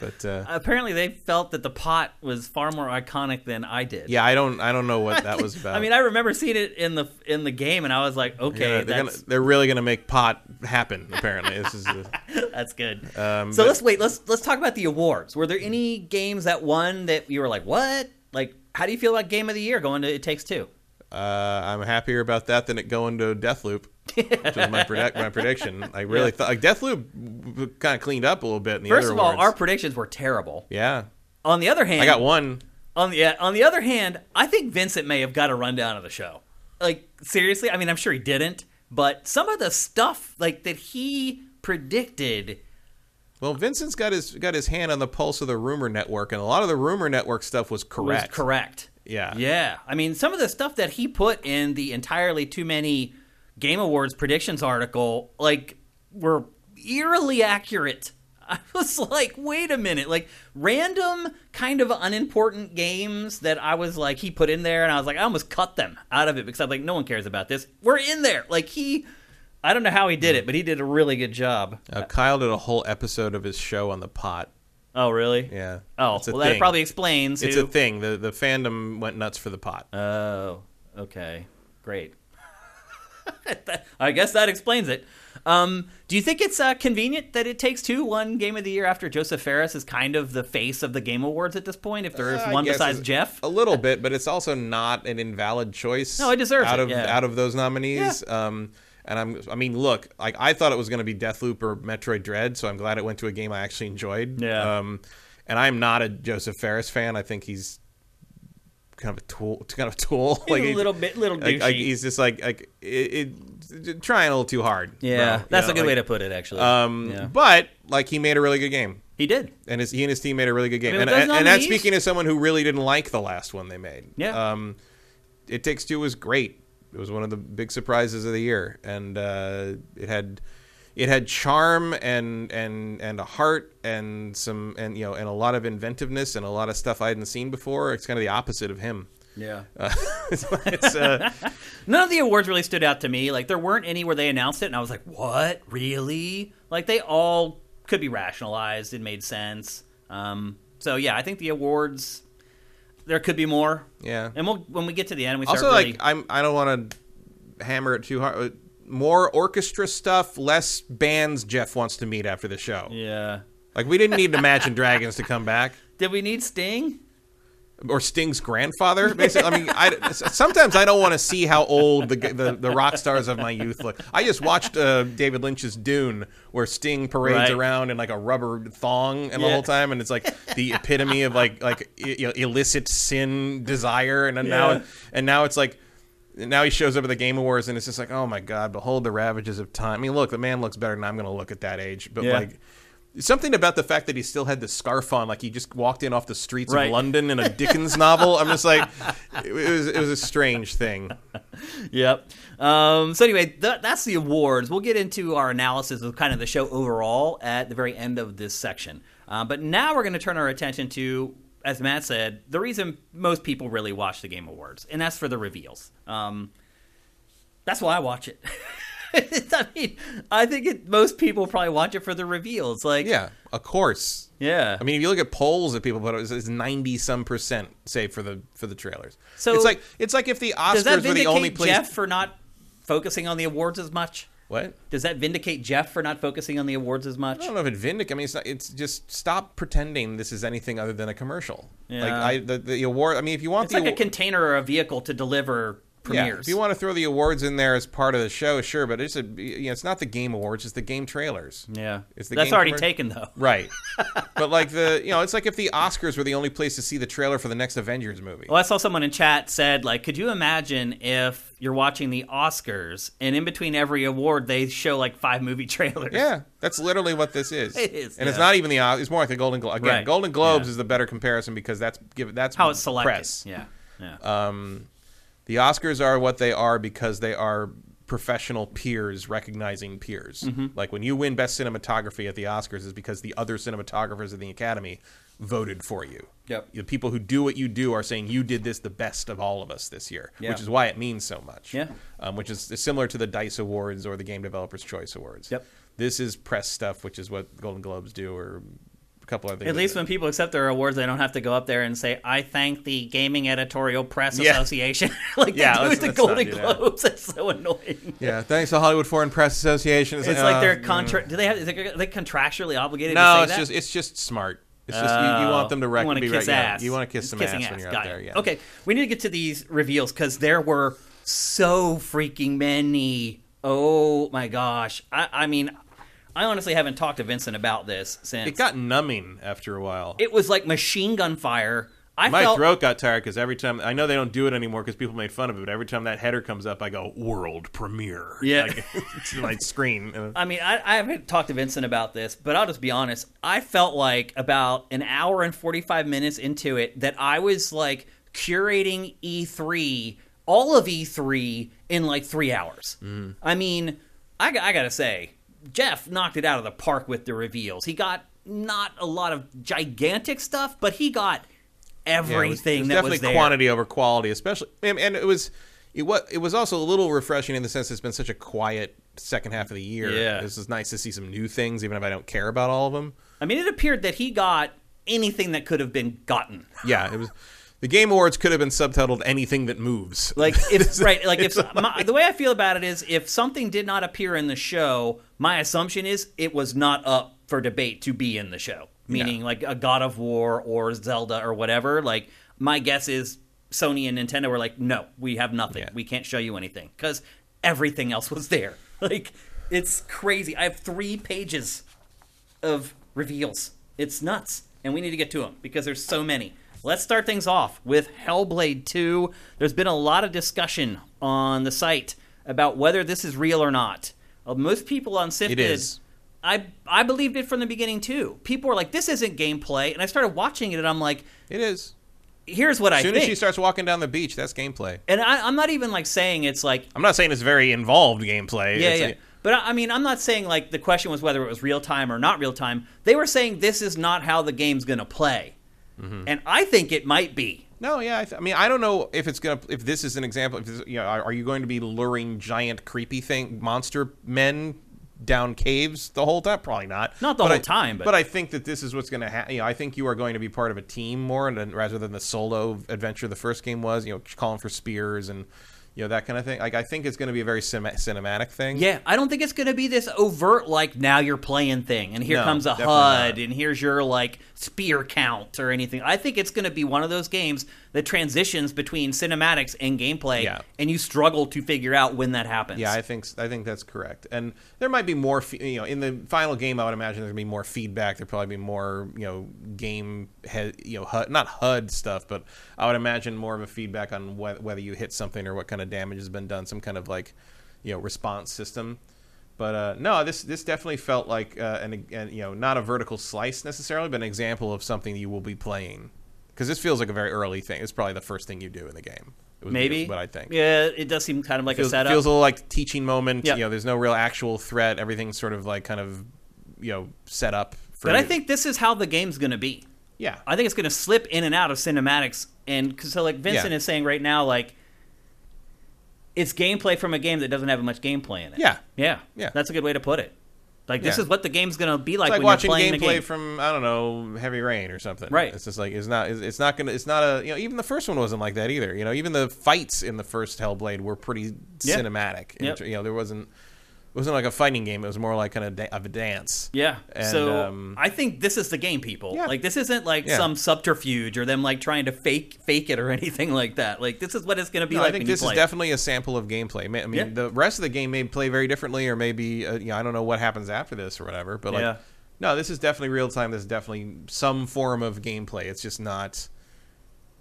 but uh, Apparently, they felt that the pot was far more iconic than I did. yeah, I don't. I don't know what *laughs* that was about. I mean, I remember seeing it in the in the game, and I was like, okay, Yeah, they're, gonna, they're really gonna make pot happen. Apparently, this is. The, *laughs* that's good. Um, so but- let's wait. Let's let's talk about the awards. Were there any games that won that you were like, what? Like, how do you feel about Game of the Year going to It Takes Two? Uh, I'm happier about that than it going to Deathloop, which was my predict my prediction. I really Yeah. thought like Deathloop kind of cleaned up a little bit in the First of all, awards. our predictions were terrible. yeah, On the other hand, I got one. On the yeah, on the other hand, I think Vincent may have got a rundown of the show. Like seriously, I mean, I'm sure he didn't, but some of the stuff like that he predicted. Well, Vincent's got his got his hand on the pulse of the rumor network, and a lot of the rumor network stuff was correct. Was correct. Yeah. Yeah. I mean, some of the stuff that he put in the entirely too many Game Awards predictions article, like, were eerily accurate. *laughs* I was like, wait a minute. Like, random, kind of unimportant games that I was like, he put in there, and I was like, I almost cut them out of it because I'm like, no one cares about this. We're in there. Like, he. I don't know how he did it, but he did a really good job. Uh, Kyle did a whole episode of his show on the pot. Oh, really? Yeah. Oh, well, that probably explains. It's who- a thing. The the fandom went nuts for the pot. Oh, okay. Great. *laughs* I guess that explains it. Um, do you think it's uh, convenient that it takes two one game of the year after Josef Fares is kind of the face of the Game Awards at this point? If there is Uh, one besides Geoff, A little bit, but it's also not an invalid choice. No, it deserves out it, of yeah. out of those nominees. Um, and I'm, I mean, look, like I thought it was going to be Deathloop or Metroid Dread, so I'm glad it went to a game I actually enjoyed. Yeah. Um, and I'm not a Josef Fares fan. I think he's kind of a tool, *laughs* kind of a tool. He's a little bit- little like, like, he's just like like it, it, trying a little too hard. yeah, bro. that's You a know, good way to put it. Actually, Um, yeah. but like he made a really good game he did. and his, he and his team made a really good game. I mean, and, and, and that's speaking as someone who really didn't like the last one they made. Yeah. Um, it Takes Two was great. It was one of the big surprises of the year, and uh, it had it had charm and and and a heart and some and you know and a lot of inventiveness and a lot of stuff I hadn't seen before. It's kind of the opposite of him. Yeah. Uh, *laughs* it's, it's, uh, *laughs* None of the awards really stood out to me. Like there weren't any where they announced it, and I was like, "What? Really?" Like they all could be rationalized. It made sense. Um, so yeah, I think the awards there could be more. yeah. And we'll when we get to the end, we start also really. like I'm I don't want to hammer it too hard. Uh, more orchestra stuff, less bands Geoff wants to meet after the show. yeah. Like we didn't need Imagine Dragons to come back. *laughs* Did we need Sting? Or Sting's grandfather. Basically, I mean, I, sometimes I don't want to see how old the, the the rock stars of my youth look. I just watched uh, David Lynch's Dune, where Sting parades Right. around in like a rubber thong and the whole time, and it's like the epitome of like like you know, illicit sin desire, and then now Yeah. and now it's like. Now he shows up at the Game Awards and it's just like, oh my God, behold the ravages of time. I mean, look, the man looks better than I'm going to look at that age. But Yeah. like, something about the fact that he still had the scarf on, like he just walked in off the streets Right. of London in a *laughs* Dickens novel. I'm just like, it was it was a strange thing. *laughs* Yep. Um, so anyway, th- that's the awards. We'll get into our analysis of kind of the show overall at the very end of this section. Uh, but now we're going to turn our attention to, as Matt said, the reason most people really watch the Game Awards, and that's for the reveals. Um, that's why I watch it. *laughs* *laughs* I mean, I think it, most people probably watch it for the reveals. Like, Yeah, of course. yeah. I mean, if you look at polls that people put, it's ninety some percent say for the for the trailers. So- it's like it's like if the Oscars were the only place. Geoff for not focusing on the awards as much? what? Does that vindicate Geoff for not focusing on the awards as much? I don't know if it vindicates. I mean, it's not. It's just stop pretending this is anything other than a commercial. Like Yeah. I the, the award. I mean, if you want It's the like a container or a vehicle to deliver Yeah, if you want to throw the awards in there as part of the show, sure, but it's a you know, it's not the game awards, it's the game trailers. yeah, It's the that's already taken though. *laughs* Right. *laughs* but like the you know, it's like if the Oscars were the only place to see the trailer for the next Avengers movie. Well, I saw someone in chat said, like, could you imagine if you're watching the Oscars and in between every award they show like five movie *laughs* trailers? Yeah, that's literally what this is. It is, and it's not even the Os- it's more like the Golden Globe. Again, Right. Golden Globes Yeah. is the better comparison because that's give that's how it's selected. press. Yeah, yeah. Um, the Oscars are what they are because they are professional peers recognizing peers. Mm-hmm. Like when you win Best Cinematography at the Oscars is because the other cinematographers in the Academy voted for you. Yep. The people who do what you do are saying you did this the best of all of us this year, Yeah. which is why it means so much. Yeah. Um, which is similar to the Dice Awards or the Game Developers Choice Awards. Yep. This is press stuff, which is what Golden Globes do, or couple other. At least when people accept their awards, they don't have to go up there and say, "I thank the Gaming Editorial Press Yeah. Association," *laughs* like Yeah, they do with the Golden that. Globes. *laughs* It's so annoying. yeah, thanks to Hollywood Foreign Press Association. It's like they're uh, contract. Do they have? Is they, contractually obligated to No, it's that? just it's just smart. It's just you, you want them to rec- you want be kiss yeah, ass. You want to kiss It's some kissing ass when you're Got out there. Yeah. Okay, we need to get to these reveals because there were so freaking many. Oh my gosh! I, I mean, I honestly haven't talked to Vincent about this since It got numbing after a while. It was like machine gun fire. I My felt throat got tired because every time I know they don't do it anymore because people made fun of it. But every time that header comes up, I go world premiere. Yeah. like, *laughs* to my *laughs* screen. I mean, I, I haven't talked to Vincent about this, but I'll just be honest. I felt like about an hour and 45 minutes into it that I was like curating E3, all of E3 in like three hours. Mm. I mean, I, I gotta say, Geoff knocked it out of the park with the reveals. He got not a lot of gigantic stuff, but he got yeah, it was- everything it was that definitely was there. quantity over quality, especially. And, and it was. It was, it was also a little refreshing in the sense it's been such a quiet second half of the year. Yeah. This is nice to see some new things, even if I don't care about all of them. I mean, it appeared that he got anything that could have been gotten. Yeah, it was. The Game Awards could have been subtitled "Anything That Moves." Like *laughs* if right, like if my, the way I feel about it is if something did not appear in the show, my assumption is it was not up for debate to be in the show. Meaning like a God of War or Zelda or whatever. Like my guess is Sony and Nintendo were like, no, we have nothing. Yeah. We can't show you anything because everything else was there. *laughs* Like it's crazy. I have three pages of reveals. It's nuts, and we need to get to them because there's so many. Let's start things off with Hellblade 2. There's been a lot of discussion on the site about whether this is real or not. Uh, most people on Sifted, It is. I I believed it from the beginning too. People were like, "This isn't gameplay," and I started watching it, and I'm like, It is. "Here's what As I soon think." as she starts walking down the beach, that's gameplay. and I, I'm not even like saying it's like I'm not saying it's very involved gameplay. Yeah, It's yeah. like- but I I mean, I'm not saying like the question was whether it was real time or not real time. They were saying this is not how the game's going to play, Mm-hmm. and I think it might be. No, yeah. I, th- I mean, I don't know if it's gonna. If this is an example, if this, you know, are, are you going to be luring giant, creepy thing, monster men down caves the whole time? Probably not. Not the But whole I- time, but- but I think that this is what's going to happen. You know, I think you are going to be part of a team more, and rather than the solo adventure the first game was. You know, calling for spears and. You know that kind of thing. Like I think it's going to be a very cinema- cinematic thing. Yeah, I don't think it's going to be this overt like now you're playing thing and here No, comes a HUD not. and here's your like spear count or anything. I think it's going to be one of those games that transitions between cinematics and gameplay Yeah. and you struggle to figure out when that happens. Yeah, I think I think that's correct. And there might be more, you know, in the final game. I would imagine there's gonna be more feedback. There'd probably be more, you know, game head, you know, HUD, not HUD stuff, but I would imagine more of a feedback on wh- whether you hit something or what kind of damage has been done. Some kind of like, you know, response system. But uh, no, this this definitely felt like uh, an, an you know not a vertical slice necessarily, but an example of something you will be playing. Because this feels like a very early thing. It's probably the first thing you do in the game. Maybe. what I think Yeah, it does seem kind of like feels, a setup. It feels a little like teaching moment. Yep. You know, there's no real actual threat. Everything's sort of like kind of, you know, set up. For but I think this is how the game's going to be. yeah, I think it's going to slip in and out of cinematics, and 'cause- so like Vincent Yeah. is saying right now, like it's gameplay from a game that doesn't have much gameplay in it. yeah. yeah, Yeah. That's a good way to put it. Like this Yeah. is what the game's going to be like, It's like when watching you're playing gameplay game. from I don't know Heavy Rain or something. Right. It's just like it's not it's, not gonna it's not a you know even the first one wasn't like that either. You know even the fights in the first Hellblade were pretty Yeah. cinematic. In Yep. ter- You know there wasn't wasn't like a fighting game. It was more like kind of da- of a dance. Yeah. And, so um, I think this is the game, people. Yeah. Like this isn't like Yeah. some subterfuge or them like trying to fake fake it or *laughs* anything like that. Like this is what it's going to be No, like. I think this is it. definitely a sample of gameplay. I mean, Yeah. the rest of the game may play very differently, or maybe uh, you know, I don't know what happens after this or whatever. But like, no, this is definitely real time. This is definitely some form of gameplay. It's just not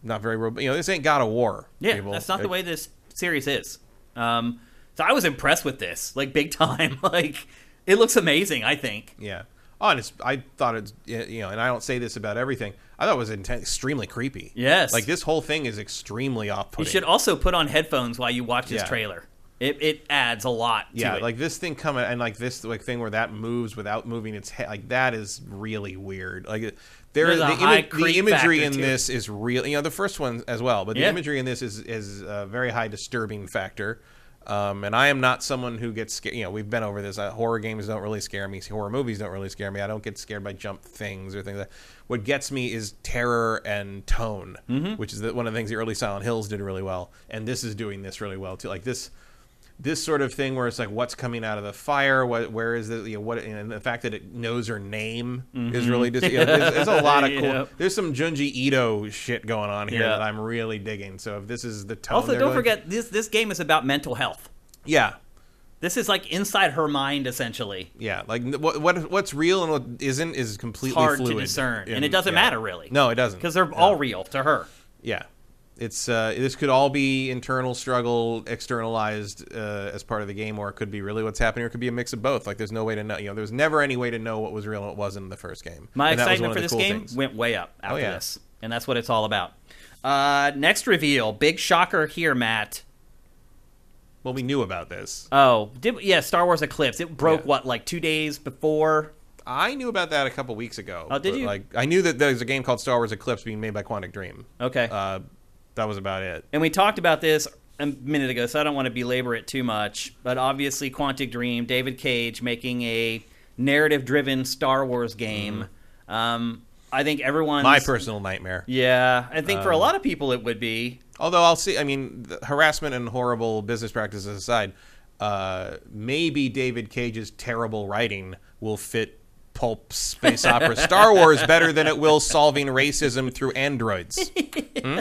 not very rob- you know this ain't God of War. Yeah, people. that's not the way this series is. Um, so I was impressed with this, like big time. *laughs* like it looks amazing. I think. Yeah. Oh, and I thought it's you know, and I don't say this about everything. I thought it was inten- extremely creepy. Yes. Like this whole thing is extremely off-putting. You should also put on headphones while you watch this Yeah. trailer. It it adds a lot. To Yeah, it. like this thing coming and like this like thing where that moves without moving its head, like that is really weird. Like There's the, a high the imagery in it. this is real. You know, the first one as well, but the Yeah. imagery in this is is a very high disturbing factor. Um, and I am not someone who gets scared. You know, we've been over this. Uh, horror games don't really scare me. Horror movies don't really scare me. I don't get scared by jump things or things like that. What gets me is terror and tone, Mm-hmm. which is the, one of the things the early Silent Hills did really well. And this is doing this really well too. Like this, this sort of thing where it's like what's coming out of the fire what where is the you know what and the fact that it knows her name is really just you know, there's, there's a lot of *laughs* cool Mm-hmm. Yep. there's some Junji Ito shit going on here Yeah. that I'm really digging so if this is the tone also, don't going- forget this this game is about mental health. yeah This is like inside her mind, essentially. yeah like what, what what's real and what isn't is completely hard to discern, in- and it doesn't yeah. matter really. no it doesn't because they're No. all real to her. yeah it's uh, this could all be internal struggle externalized uh, as part of the game or it could be really what's happening or it could be a mix of both like there's no way to know you know there's never any way to know what was real and what wasn't in the first game My And was excitement for this cool game things. went way up after yeah. this, and that's what it's all about. Uh, next reveal, big shocker here, Matt. well we knew about this Oh, did, yeah, Star Wars Eclipse. It broke Yeah. what like two days before. I knew about that a couple weeks ago. Oh, did you? Like, I knew that there was a game called Star Wars Eclipse being made by Quantic Dream. Okay, Uh, that was about it. and we talked about this a minute ago, so I don't want to belabor it too much. But obviously, Quantic Dream, David Cage making a narrative-driven Star Wars game. Um, I think everyone's Mm-hmm. My personal nightmare. Yeah, I think for a Um, lot of people it would be. Although I'll see. I mean, the harassment and horrible business practices aside, uh, maybe David Cage's terrible writing will fit pulp space opera Star Wars better than it will solving racism through androids. *laughs* Hmm?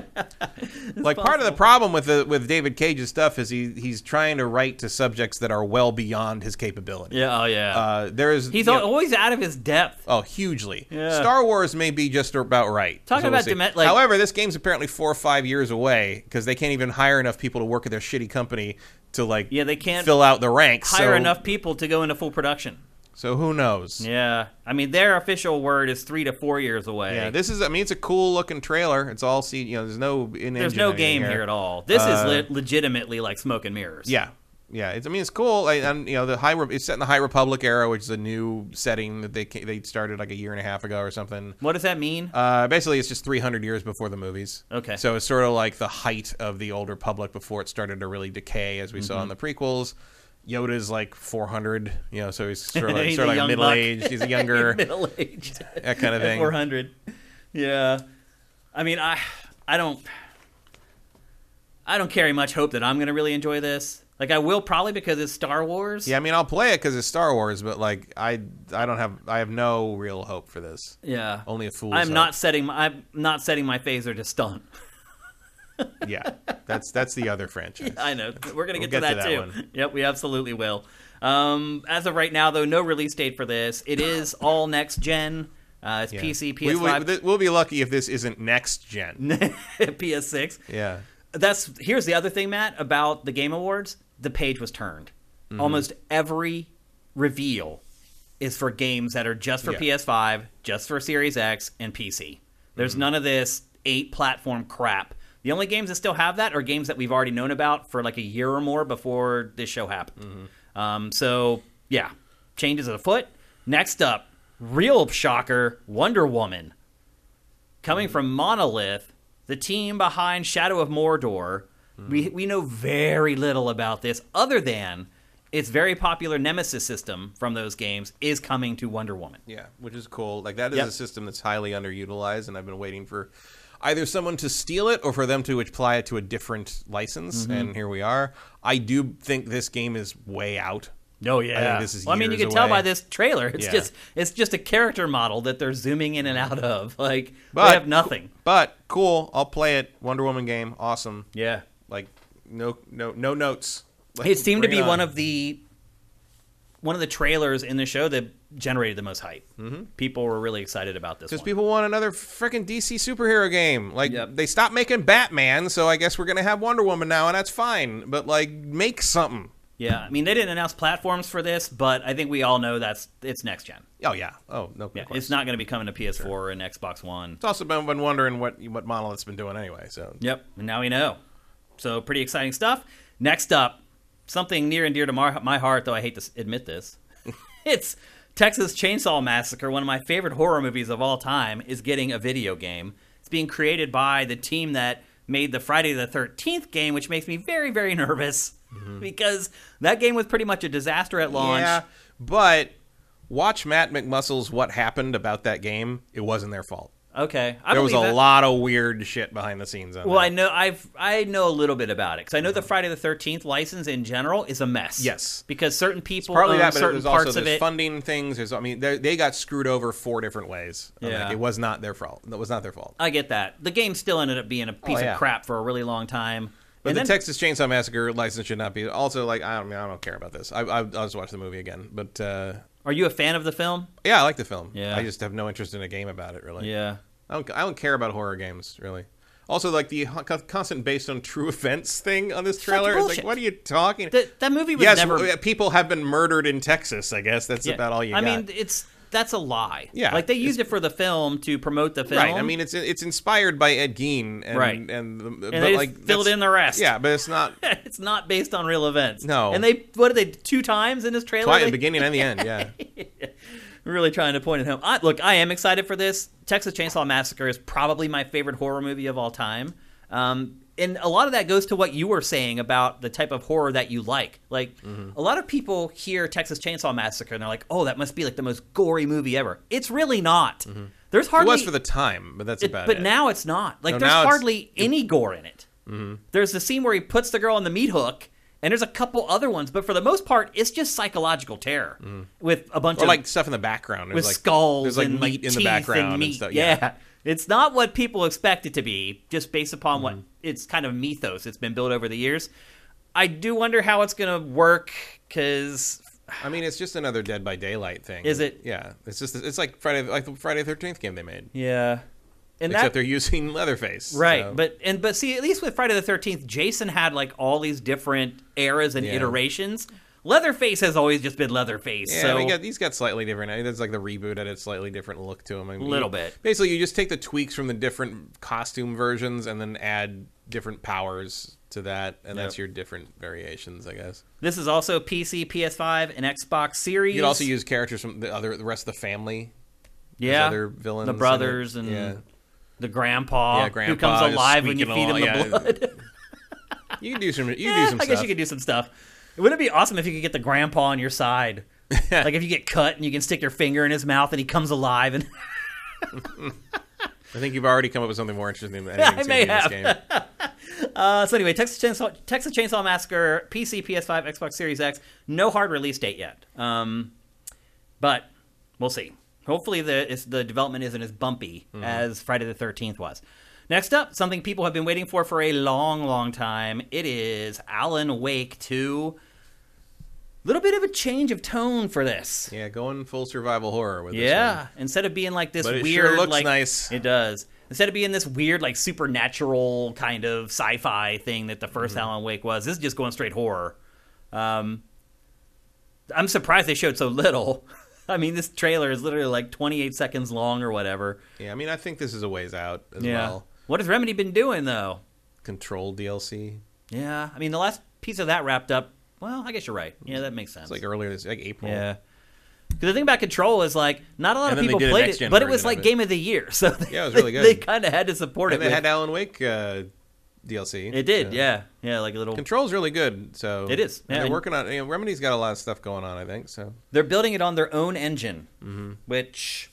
Like part of the problem with the with David Cage's stuff is he he's trying to write to subjects that are well beyond his capability. Yeah, oh yeah. Uh, there is He's you know- always out of his depth. Oh, hugely. Yeah. Star Wars may be just about right. Talking So we'll about see. like- However, this game's apparently four or five years away because they can't even hire enough people to work at their shitty company to like Yeah, they can't fill out the ranks. Hire so, enough people to go into full production. So who knows? Yeah, I mean their official word is three to four years away. Yeah, this is. I mean, it's a cool looking trailer. It's all see. You know, there's no in. There's no game here at all. This Uh, is le- legitimately like smoke and mirrors. Yeah, yeah. It's, I mean, it's cool. Like, and you know, the high. Re- it's set in the High Republic era, which is a new setting that they they started like a year and a half ago or something. What does that mean? Uh, basically, it's just 300 years before the movies. Okay. So it's sort of like the height of the Old Republic before it started to really decay, as we saw Mm-hmm. in the prequels. Yoda's like 400, you know, so he's sort of *laughs* like, sort of like middle buck. aged. He's a *laughs* younger, middle aged. that kind of *laughs* thing. Four hundred. Yeah, I mean I I don't. I don't carry much hope that I'm going to really enjoy this. Like I will probably because it's Star Wars. Yeah, I mean, I'll play it because it's Star Wars, but like, I, I don't have, I have no real hope for this. Yeah. Only a fool's I'm hope. not setting my I'm not setting my phaser to stun. *laughs* Yeah, that's that's the other franchise. I know. We're gonna We'll get, to get that, to that too. one. Yep, we absolutely will. Um, as of right now, though, no release date for this. It is all next gen. Uh, it's Yeah. PC, We, PS5, we, we'll be lucky if this isn't next gen. *laughs* PS6. Yeah. That's here's the other thing, Matt, about the Game Awards. The page was turned. Mm-hmm. Almost every reveal is for games that are just for Yeah. PS5, just for Series X, and PC. There's Mm-hmm. none of this eight platform crap. The only games that still have that are games that we've already known about for like a year or more before this show happened. Mm-hmm. Um, so yeah, changes afoot. Next up, real shocker, Wonder Woman coming from Monolith, the team behind Shadow of Mordor. We we know very little about this other than its very popular Nemesis system from those games is coming to Wonder Woman. Yeah, which is cool. Like that is Yep. a system that's highly underutilized, and I've been waiting for either someone to steal it or for them to apply it to a different license. Mm-hmm. And here we are. I do think this game is way out. Oh yeah, this is well, I mean, you can tell by this trailer. It's Yeah. just it's just a character model that they're zooming in and out of. *laughs* Like But- they have nothing. But cool, I'll play it. Wonder Woman game, awesome. Yeah, Like no no no notes. Like, it seemed to be on. one of the one of the trailers in the show that generated the most hype. Mm-hmm. People were really excited about this. Because people want another freaking DC superhero game. Like Yep. they stopped making Batman, so I guess we're gonna have Wonder Woman now, and that's fine. But like, make something. Yeah, I mean they didn't announce platforms for this, but I think we all know that's it's next gen. Oh yeah. Oh no. Yeah, of it's not going to be coming to PS4 and Xbox One. It's also been, been wondering what what Monolith's been doing anyway. So Yep, and now we know. So pretty exciting stuff. Next up, something near and dear to my, my heart, though I hate to admit this. *laughs* it's Texas Chainsaw Massacre, one of my favorite horror movies of all time, is getting a video game. It's being created by the team that made the Friday the 13th game, which makes me very, very *laughs* nervous mm-hmm. because that game was pretty much a disaster at launch. yeah, but watch Matt McMuscle's "What Happened" about that game. It wasn't their fault. Okay, I There was a that. lot of weird shit behind the scenes. On Well, I know I've I know a little bit about it because I know the Friday the Thirteenth license in general is a mess. Yes. because certain people partly own that, but certain there's also parts of it. funding things. There's, I mean, they they got screwed over four different ways. Yeah. like, it was not their fault. That was not their fault. I get that. The game still ended up being a piece Oh, yeah. of crap for a really long time. But and the then, Texas Chainsaw Massacre license should not be. Also, like I don't, I, I don't care about this. I, I, I'll just watch the movie again. But uh, are you a fan of the film? yeah, I like the film. Yeah. I just have no interest in a game about it. Really. Yeah. I don't. I don't care about horror games really. Also, like the constant based on true *laughs* events thing on this trailer. It's like, what are you talking? That that movie was yes, never. people have been murdered in Texas. I guess that's yeah. about all you I got. mean, it's that's a lie. Yeah, like they used it for the film to promote the film. right. I mean, it's it's inspired by Ed Gein, and, Right. And, the, but and they like filled in the rest. Yeah, but it's not. *laughs* it's not based on real events. No. and they what did they two times in this trailer? Twi- at the beginning and the end. Yeah. *laughs* really trying to point it home. I, look, I am excited for this. Texas Chainsaw Massacre is probably my favorite horror movie of all time. Um, and a lot of that goes to what you were saying about the type of horror that you like. Like, Mm-hmm. a lot of people hear Texas Chainsaw Massacre and they're like, oh, that must be like the most gory movie ever. It's really not. There's Mm-hmm. It hardly. was for the time, but that's it- about but it. now it's not. Like, No, there's hardly any gore in it. There's the scene where he puts the girl on the meat hook. And there's a couple other ones, but for the most part, it's just psychological terror with a bunch or of like stuff in the background. There's with like, skulls There's like and meat like in the background and meat. stuff. Yeah. it's not what people expect it to be, just based upon what Mm-hmm. its kind of mythos it's been built over the years. I do wonder how it's going to work because I mean, it's just another Dead by Daylight thing. Is it? Yeah. It's just it's like Friday like the Friday Thirteenth game they made, yeah, and except that they're using *laughs* Leatherface. right, so- but and but see, at least with Friday the Thirteenth, Jason had like all these different eras and Yeah. iterations. Leatherface has always just been Leatherface. Yeah, so he got, he's got slightly different. I mean, there's like the reboot had a slightly different look to him. I mean, Little bit. Basically, you just take the tweaks from the different costume versions and then add different powers to that, and that's your different variations, I guess. this is also PC, PS5, and Xbox Series. You could also use characters from the other, the rest of the family. Yeah, other villains, the brothers and yeah. The grandpa, Yeah, who comes alive when you feed him the yeah. blood. *laughs* You can do some. You can Yeah, do some I stuff. guess you could do some stuff. Wouldn't it be awesome if you could get the grandpa on your side? *laughs* like if you get cut and you can stick your finger in his mouth and he comes alive and *laughs* I think you've already come up with something more interesting than I anything may in this game. Uh, so anyway, Texas Chainsaw, Texas Chainsaw Massacre, PC, PS5, Xbox Series X. No hard release date yet, um, but we'll see. Hopefully, the it's, the development isn't as bumpy as Friday the Thirteenth was. Next up, something people have been waiting for for a long, long time. It is Alan Wake Two. Little bit of a change of tone for this. Yeah, going full survival horror with this Yeah, instead of being like this weird, sure looks like nice. it does. Instead of being this weird, like supernatural kind of sci-fi thing that the 1st Mm-hmm. Alan Wake was, this is just going straight horror. Um, I'm surprised they showed so little. *laughs* *laughs* I mean, this trailer is literally like 28 seconds long or whatever. Yeah, I mean, I think this is a ways out as Yeah. well. What has Remedy been doing though? Control DLC. Yeah, I mean, the last piece of that wrapped up. Well, I guess you're right. Yeah, that makes sense. It's like earlier this, like April. Yeah. Because the thing about Control is like not a lot And of people played it, but it was like it. Game of the Year, so they, Yeah, it was really they- good. They, kind of had to support And it. they with- had Alan Wake uh, DLC. it did, yeah, yeah, like a little. Control's really good. So It is, And yeah, they're and- working on. You know, Remedy's got a lot of stuff going on. I think so. They're building it on their own engine, Mm-hmm. which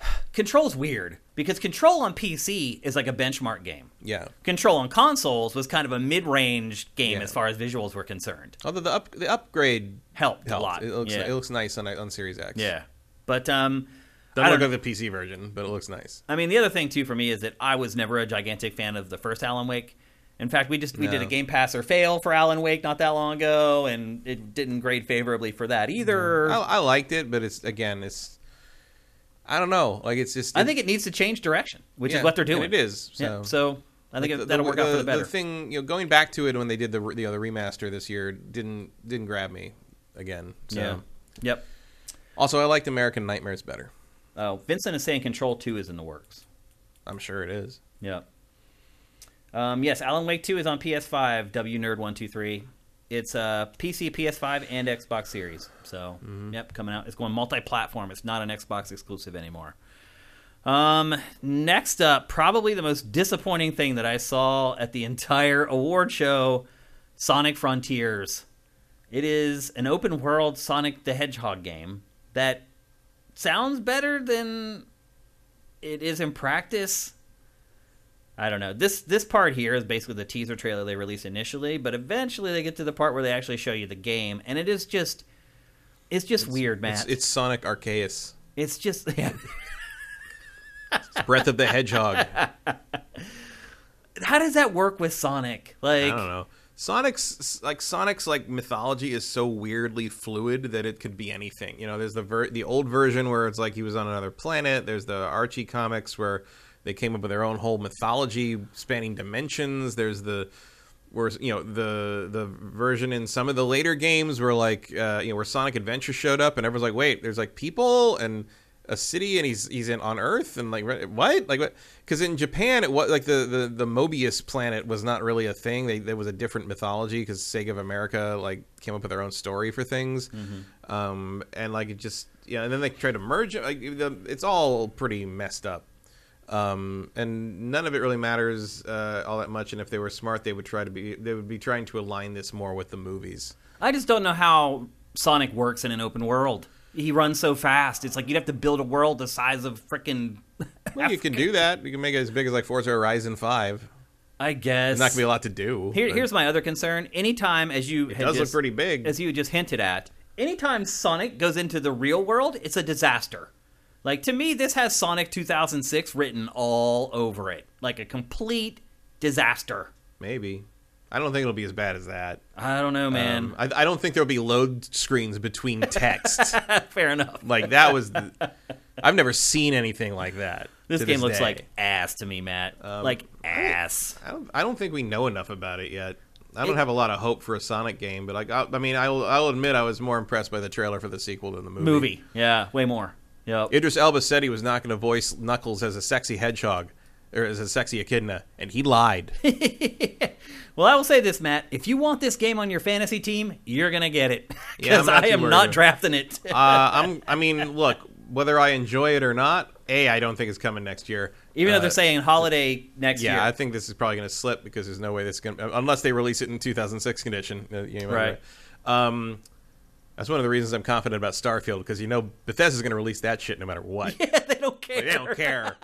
*sighs* Control's weird because Control on PC is like a benchmark game. Yeah. Control on consoles was kind of a mid-range game Yeah. as far as visuals were concerned. Although the up the upgrade Helped, helped. a lot. It looks yeah. it looks nice on on Series X. yeah. But um, Doesn't don't look like the PC version, but it looks nice. I mean, the other thing too for me is that I was never a gigantic fan of the first Alan Wake. In fact, we just we did a Game Pass or fail for Alan Wake not that long ago, and it didn't grade favorably for that either. I, I liked it, but it's again, it's I don't know. Like it's just. I think it needs to change direction, which yeah, is what they're doing. it is. So. Yeah, so I think Like, it, that'll work out for the better. The thing, you know, going back to it when they did the you know, the remaster this year didn't didn't grab me again. So. yeah. Yep. Also, I liked American Nightmares better. Oh, Vincent is saying Control Two is in the works. I'm sure it is. Yep. Um, yes, Alan Wake Two is on PS5. W Nerd One Two Three. It's uh, PC, PS5, and Xbox Series. So, yep, coming out. It's going multi-platform. It's not an Xbox exclusive anymore. Um, next up, probably the most disappointing thing that I saw at the entire award show: Sonic Frontiers. It is an open-world Sonic the Hedgehog game that sounds better than it is in practice. I don't know. This this part here is basically the teaser trailer they released initially, but eventually they get to the part where they actually show you the game, and it is just it's just weird, man. It's, It's, it's Sonic Arceus. It's just *laughs* yeah. It's Breath of the Hedgehog. *laughs* how does that work with Sonic? Like I don't know. Sonic's like Sonic's like mythology is so weirdly fluid that it could be anything. You know, there's the ver- the old version where it's like he was on another planet. There's the Archie comics where they came up with their own whole mythology spanning dimensions. There's the where you know the the version in some of the later games where like uh, you know where Sonic Adventure showed up and everyone's like, wait, there's like people and a city and he's he's in on Earth and like what like what because in Japan it was like the, the the Mobius planet was not really a thing. They, there was a different mythology because Sega of America like came up with their own story for things, um, and like it just yeah. And then they tried to merge it. Like the, it's all pretty messed up um, and none of it really matters uh, all that much. And if they were smart, they would try to be they would be trying to align this more with the movies. I just don't know how Sonic works in an open world. He runs so fast. It's like you'd have to build a world the size of frickin' Well, you can do that. You can make it as big as like Forza Horizon Five. I guess. There's not gonna be a lot to do. Here, here's my other concern. Anytime, as you it does look pretty big. as you just hinted at, anytime Sonic goes into the real world, it's a disaster. Like to me, this has Sonic 2006 written all over it, like a complete disaster. Maybe. I don't think it'll be as bad as that. I don't know, man. Um, I, I don't think there'll be load screens between *laughs* text. *laughs* Fair enough. like that was. The, I've never seen anything like that. This game looks day. like ass to me, Matt. Um, like ass. I don't, I don't think we know enough about it yet. I don't It- have a lot of hope for a Sonic game, but like, I, I mean, I'll, I'll admit I was more impressed by the trailer for the sequel than the movie. Movie, yeah, way more. Yep. Idris Elba said he was not going to voice Knuckles as a sexy hedgehog or as a sexy echidna, and he lied. *laughs* well, I will say this, Matt. If you want this game on your fantasy team, you're gonna get it because *laughs* not I am not drafting it. uh, I'm, I mean, look, whether I enjoy it or not, a, I don't think it's coming next year. Even though Uh, they're saying holiday next Yeah, year. Yeah, I think this is probably going to slip because there's no way this going to unless they release it in 2006 condition. uh, you know, Right. Um, that's one of the reasons I'm confident about Starfield because you know Bethesda's going to release that shit no matter what. *laughs* Yeah, they don't care. Like, they don't care.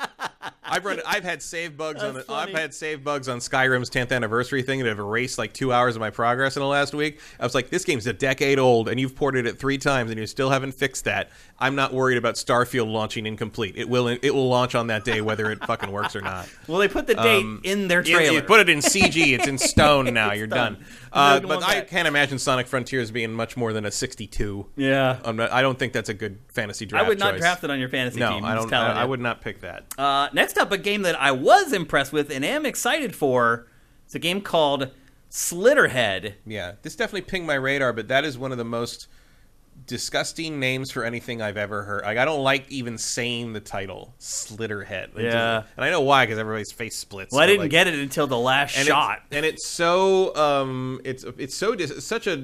I've run. I've had save bugs on. That's The, I've had save bugs on Skyrim's 10th anniversary thing that have erased like two hours of my progress in the last week. I was like, this game's a decade old, and you've ported it three times, and you still haven't fixed that. I'm not worried about Starfield launching incomplete. It will. It will launch on that day, whether it fucking works or not. *laughs* Well, they put the date Um, in their trailer. You, put it in CG. It's in *laughs* stone now. You're done. done. Uh, going but I back. can't imagine Sonic Frontiers being much more than a 62. yeah. I'm not, I don't think that's a good fantasy draft. I would not choice. draft it on your fantasy No, team. I I'm don't. I, I would not pick that. Uh, next up, a game that I was impressed with and am excited for. It's a game called Slitterhead. Yeah, this definitely pinged my radar, but that is one of the most disgusting names for anything I've ever heard. Like, I don't like even saying the title, Slitterhead. It Yeah. and I know why because everybody's face splits. Well, I didn't like, get it until the last and shot. It's, and it's so um, it's it's so dis- it's such a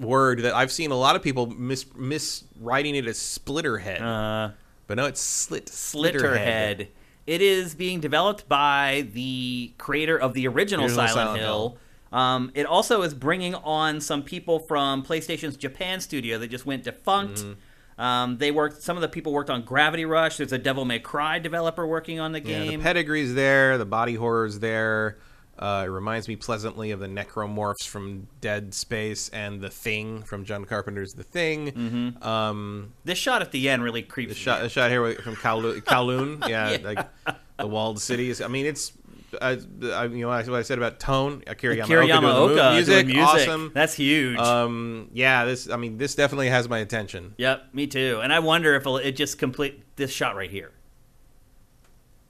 word that I've seen a lot of people mis miswriting it as Splitterhead, Uh, but no, it's Slit Slitterhead. It is being developed by the creator of the original, Original Silent, Silent Hill. Um, it also is bringing on some people from PlayStation's Japan studio that just went defunct. Mm-hmm. Um, they worked. Some of the people worked on Gravity Rush. There's a Devil May Cry developer working on the Yeah, the pedigree's there, the body horror's there. Uh, it reminds me pleasantly of the necromorphs from Dead Space and the Thing from John Carpenter's The Thing. Mm-hmm. Um, this shot at the end really creeps the me shot, the shot here from Kowloon, *laughs* Kowloon yeah, Yeah. like the walled cities. I mean, it's uh, I, you know what I said about tone. Akira doing Yamaoka mo- music, music. awesome. That's huge. Um, yeah, this. I mean, this definitely has my attention. Yep, me too. And I wonder if it just complete this shot right here.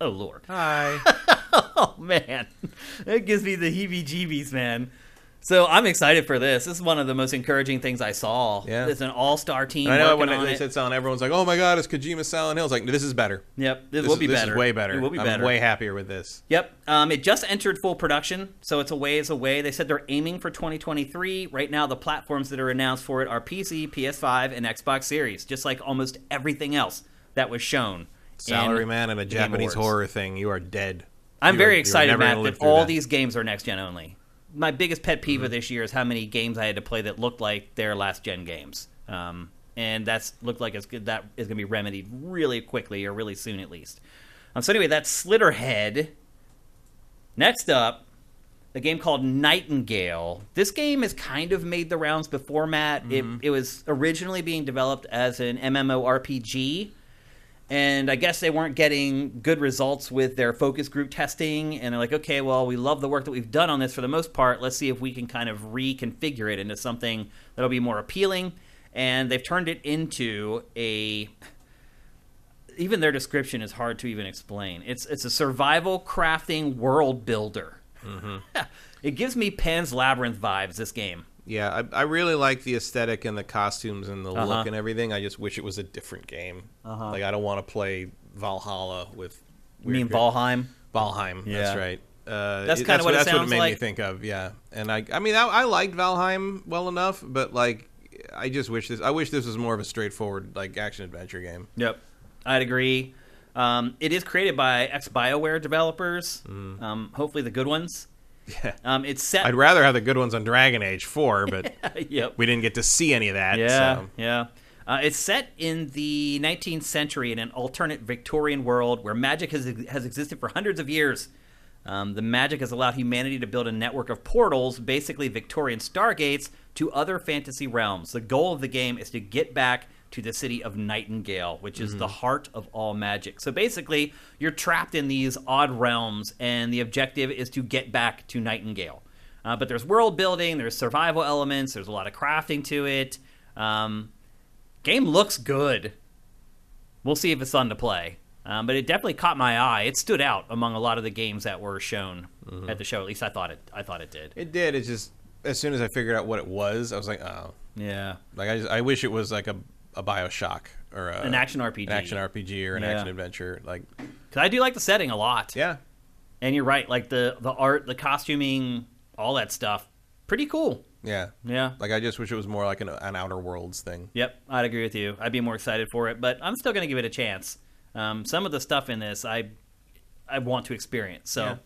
Oh lord. Hi. *laughs* Oh man, it gives me the heebie-jeebies, man. So I'm excited for this. This is one of the most encouraging things I saw. Yeah. it's an all-star team. I know when on they it. said Silent, everyone's like, "Oh my God, it's Kojima Silent Hill." It's like, this is better. Yep, this, This, will is, be this better. is way better. It will be I'm better. way happier with this. Yep. Um, it just entered full production, so it's a ways away. They said they're aiming for 2023. Right now, the platforms that are announced for it are PC, PS5, and Xbox Series, just like almost everything else that was shown. Salaryman and a Japanese horror thing. You are dead. I'm You very are- excited, Matt, that all that. these games are next gen only. My biggest pet peeve Mm-hmm. of this year is how many games I had to play that looked like their last gen games. Um, and that's looked like it's good, that is going to be remedied really quickly or really soon at least. Um, so anyway, that's Slitterhead. Next up, a game called Nightingale. This game has kind of made the rounds before Matt. Mm-hmm. It, it was originally being developed as an MMORPG, and I guess they weren't getting good results with their focus group testing. And they're like, okay, well, we love the work that we've done on this for the most part. Let's see if we can kind of reconfigure it into something that'll be more appealing. And they've turned it into a even their description is hard to even explain. It's it's a survival crafting world builder. Mm-hmm. *laughs* it gives me Pan's Labyrinth vibes. This game. Yeah, I, I really like the aesthetic and the costumes and the Uh-huh. look and everything. I just wish it was a different game. Uh-huh. Like I don't want to play Valhalla with. You mean weird- Valheim? Valheim. Yeah. That's right. Uh, That's kinda what it that's what it sounds made me think of. Yeah, and I, I mean, I, I liked Valheim well enough, but like, I just wish this. I wish this was more of a straightforward like action adventure game. Yep, I'd agree. Um, it is created by ex Bioware developers. Um, hopefully, the good ones. Yeah, Um, it's set. I'd rather have the good ones on Dragon Age Four, but *laughs* yep. we didn't get to see any of that. Yeah, so. yeah. Uh, it's set in the 19th century in an alternate Victorian world where magic has, has existed for hundreds of years. Um, the magic has allowed humanity to build a network of portals, basically Victorian stargates, to other fantasy realms. The goal of the game is to get back to the city of Nightingale, which is the heart of all magic. So basically, you're trapped in these odd realms, and the objective is to get back to Nightingale. Uh, but there's world building, there's survival elements, there's a lot of crafting to it. Um, game looks good. We'll see if it's fun to play. Um, but it definitely caught my eye. It stood out among a lot of the games that were shown at the show. At least I thought it. I thought it did. It did. It's just as soon as I figured out what it was, I was like, oh, Yeah. like I just I wish it was like a a Bioshock or a, An action RPG. an action RPG or an Yeah. action adventure. Like, Because I do like the setting a lot. yeah, And you're right. Like the the art, the costuming, all that stuff, pretty cool. yeah. Yeah. Like I just wish it was more like an, an Outer Worlds thing. Yep, I'd agree with you. I'd be more excited for it, but I'm still going to give it a chance. Um, some of the stuff in this, I I want to experience. So Yeah.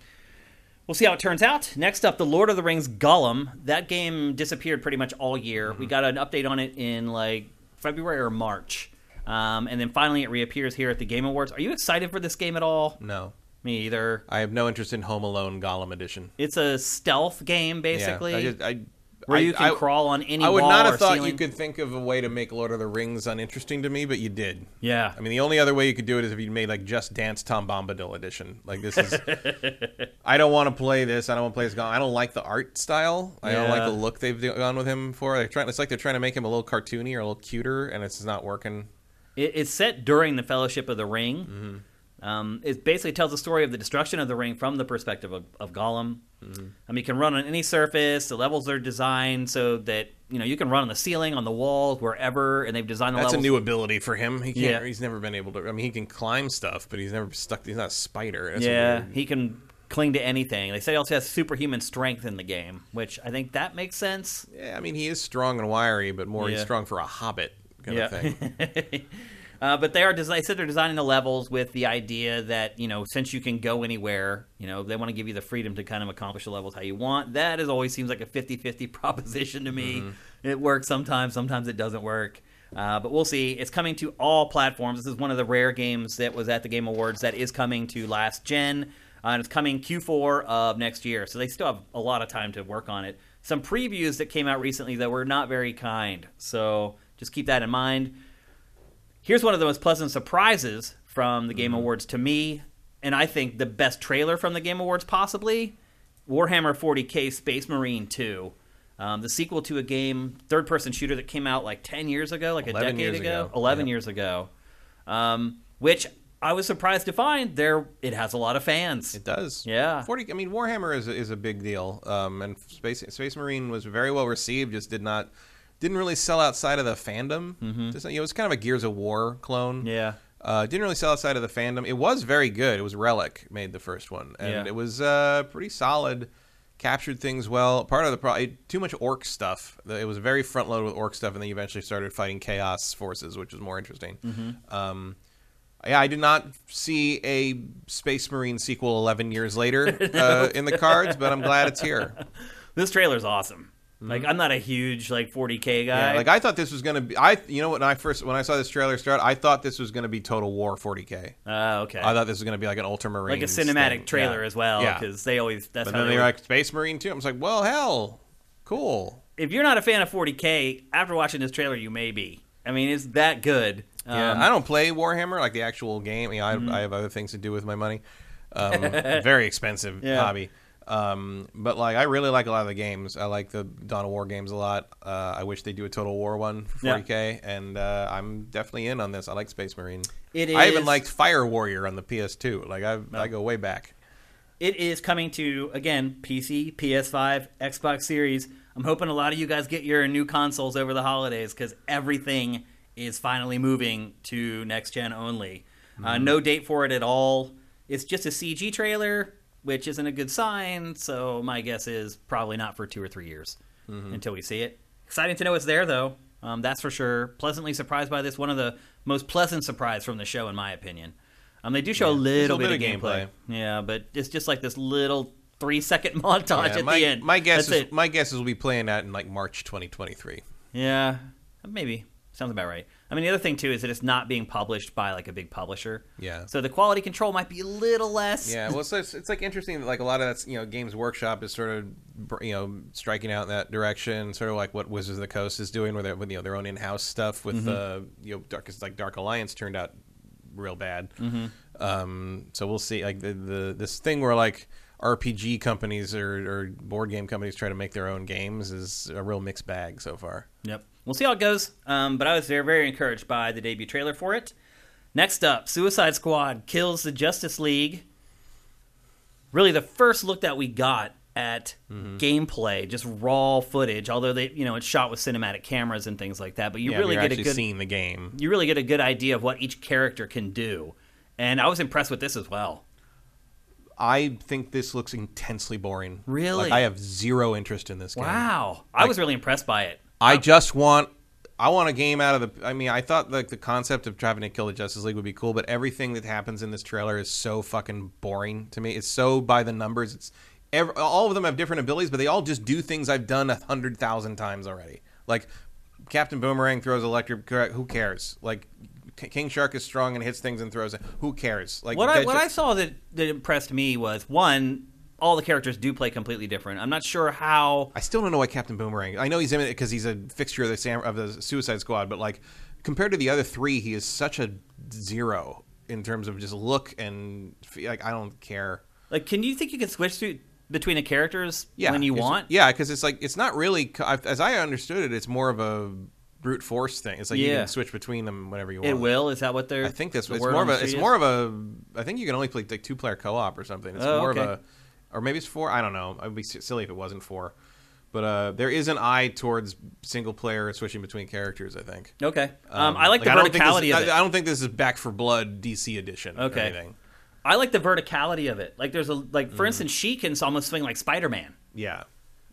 we'll see how it turns out. Next up, the Lord of the Rings Gollum. That game disappeared pretty much all year. We got an update on it in like February or March. Um, and then finally, it reappears here at the Game Awards. Are you excited for this game at all? No, Me either. I have no interest in Home Alone Gollum Edition. It's a stealth game, basically, yeah, I just, I, where I- you can I- crawl on any I would not have thought ceiling. you could think of a way to make Lord of the Rings uninteresting to me, but you did. Yeah. I mean, the only other way you could do it is if you made like Just Dance Tom Bombadil edition. Like this is, *laughs* I don't want to play this. I don't want to play this. Gone. I don't like the art style. I don't like the look they've gone with him for. They're trying. It's like they're trying to make him a little cartoony or a little cuter, and it's not working. It, it's set during the Fellowship of the Ring. Mm-hmm. Um, it basically tells the story of the destruction of the ring from the perspective of, of Gollum. Mm-hmm. I mean, you can run on any surface. The levels are designed so that you know you can run on the ceiling, on the walls, wherever, and they've designed the levels. That's a new ability for him. He can't. Yeah. He's never been able to. I mean, he can climb stuff, but he's never stuck. He's not a spider. That's yeah, weird- he can cling to anything. They say he also has superhuman strength in the game, which I think that makes sense. Yeah, I mean, he is strong and wiry, but more he's strong for a hobbit kind of thing. *laughs* uh, but they are. Des- they said they're designing the levels with the idea that you know, since you can go anywhere, you know, they want to give you the freedom to kind of accomplish the levels how you want. That is always seems like a 50-50 *laughs* proposition to me. It works sometimes, sometimes it doesn't work. Uh, but we'll see. It's coming to all platforms. This is one of the rare games that was at the Game Awards that is coming to last gen, uh, and it's coming Q4 of next year. So they still have a lot of time to work on it. Some previews that came out recently that were not very kind. So just keep that in mind. Here's one of the most pleasant surprises from the Game Awards to me, and I think the best trailer from the Game Awards possibly Warhammer 40k Space Marine 2. Um, the sequel to a game, third person shooter that came out like 10 years ago, like a decade ago, ago. 11 Yep. years ago. Um, which I was surprised to find there it has a lot of fans. It does. Yeah. Forty. I mean, Warhammer is a, is a big deal. Um, and Space Space Marine was very well received. Just did not didn't really sell outside of the fandom. Mm-hmm. Just, you know, it was kind of a Gears of War clone. Yeah. Uh, didn't really sell outside of the fandom. It was very good. It was Relic made the first one, and Yeah. it was uh, pretty solid. Captured things well. Part of the problem, too much orc stuff. It was very front loaded with orc stuff, and then you eventually started fighting chaos forces, which was more interesting. Mm-hmm. Um, yeah, I did not see a Space Marine sequel 11 years later *laughs* uh, in the cards, but I'm glad it's here. *laughs* This trailer's awesome. Like I'm not a huge like 40k guy. Mm-hmm. Yeah, like I thought this was gonna be. I, you know, when I first when I saw this trailer start, I thought this was gonna be Total War 40k. Oh, okay. I thought this was gonna be like an Ultramarine, like a cinematic thing. trailer Yeah. as well, Yeah. because they always that's But how then they they were like Space Marine too. I was like, well, hell, cool. if you're not a fan of 40k, after watching this trailer, you may be. I mean, it's that good. Yeah, Um, I don't play Warhammer like the actual game. You know, I, Mm-hmm. I have other things to do with my money. *laughs* Um, very expensive Yeah. hobby. Um, but like, I really like a lot of the games. I like the Dawn of War games a lot. Uh, I wish they do a Total War one for Yeah. 40k, and uh, I'm definitely in on this. I like Space Marine. It I even liked Fire Warrior on the PS2. Like I, I go way back. It is coming to again PC, PS5, Xbox Series. I'm hoping a lot of you guys get your new consoles over the holidays because everything is finally moving to next gen only. Uh, Mm-hmm. no date for it at all. It's just a CG trailer, which isn't a good sign. So my guess is probably not for two or three years Mm-hmm. until we see it. Exciting to know it's there though. Um, that's for sure. Pleasantly surprised by this. One of the most pleasant surprise from the show, in my opinion. Um, they do show a little, bit, of gameplay. Yeah, but it's just like this little three second *laughs* montage Yeah, at my, the end. my guess That's is it. my guess is we'll be playing that in like March 2023. Yeah, maybe sounds about right. I mean, the other thing too is that it's not being published by like a big publisher. Yeah. So the quality control might be a little less. Yeah, well, so it's, it's like interesting. that, Like a lot of that's you know, Games Workshop is sort of you know striking out in that direction, sort of like what Wizards of the Coast is doing, where they with you know their own in-house stuff with uh, you know Dark like Dark Alliance turned out real bad. Um, so we'll see. Like the, the this thing where like RPG companies or, or board game companies try to make their own games is a real mixed bag so far. Yep. We'll see how it goes. Um, but I was very, very encouraged by the debut trailer for it. Next up, Suicide Squad kills the Justice League. Really, the first look that we got at Mm-hmm. gameplay, just raw footage. Although they, you know, it's shot with cinematic cameras and things like that. But you yeah, really get a good, seeing the game. you really get a good idea of what each character can do. And I was impressed with this as well. I think this looks intensely boring. Really? like I have zero interest in this game. Wow, I was really impressed by it. I just want I want a game out of the I mean I thought like the concept of having to kill the Justice League would be cool, but everything that happens in this trailer is so fucking boring to me. It's so by the numbers. It's ev all of them have different abilities, but they all just do things I've done a hundred thousand times already. Like Captain Boomerang throws electric. Who cares? Like King Shark is strong and hits things and throws it. Who cares? Like What I what ju- I saw that that impressed me was one, all the characters do play completely different. I'm not sure how. I still don't know why Captain Boomerang. I know he's in it because he's a fixture of the Sam, of the Suicide Squad, but like compared to the other three, he is such a zero in terms of just look and like I don't care. Like, can you think you can switch to, between the characters Yeah, when you want? Yeah, because it's like it's not really as I understood it. It's more of a brute force thing. It's like you can switch between them whenever you want. It will. Is that what they're? I think that's the it's more of a it's street more of a I think you can only play like two player co op or something. It's Oh, more okay. of a or maybe it's four. I don't know. I'd be silly if it wasn't four. But uh, there is an eye towards single player switching between characters. I think. Okay. Um, I like the I verticality of it. I don't think this is Back 4 Blood DC edition. Or Okay. anything. I like the verticality of it. Like, there's a like, Mm. for instance, she can almost swing like Spider Man. Yeah.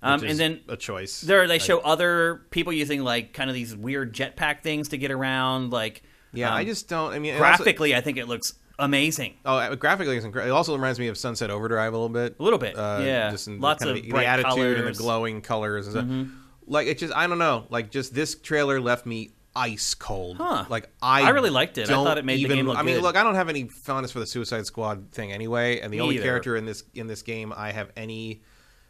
Um, and then a choice. There, they show other people using like kind of these weird jetpack things to get around. Like, yeah, um, I just don't. I mean, it also- graphically, I think it looks amazing. Oh, uh, graphically, it's incredible. It also reminds me of Sunset Overdrive a little bit. A little bit, uh, yeah. Just in Lots the, kind of of the, the attitude and the. Mm-hmm. glowing colors and stuff. Like it just, I don't know. Like just this trailer left me ice cold. Huh. Like I, I really liked it. I thought it made the game look I mean, good. look, I don't have any fondness for the Suicide Squad thing anyway, and the Me only either. character in this in this game I have any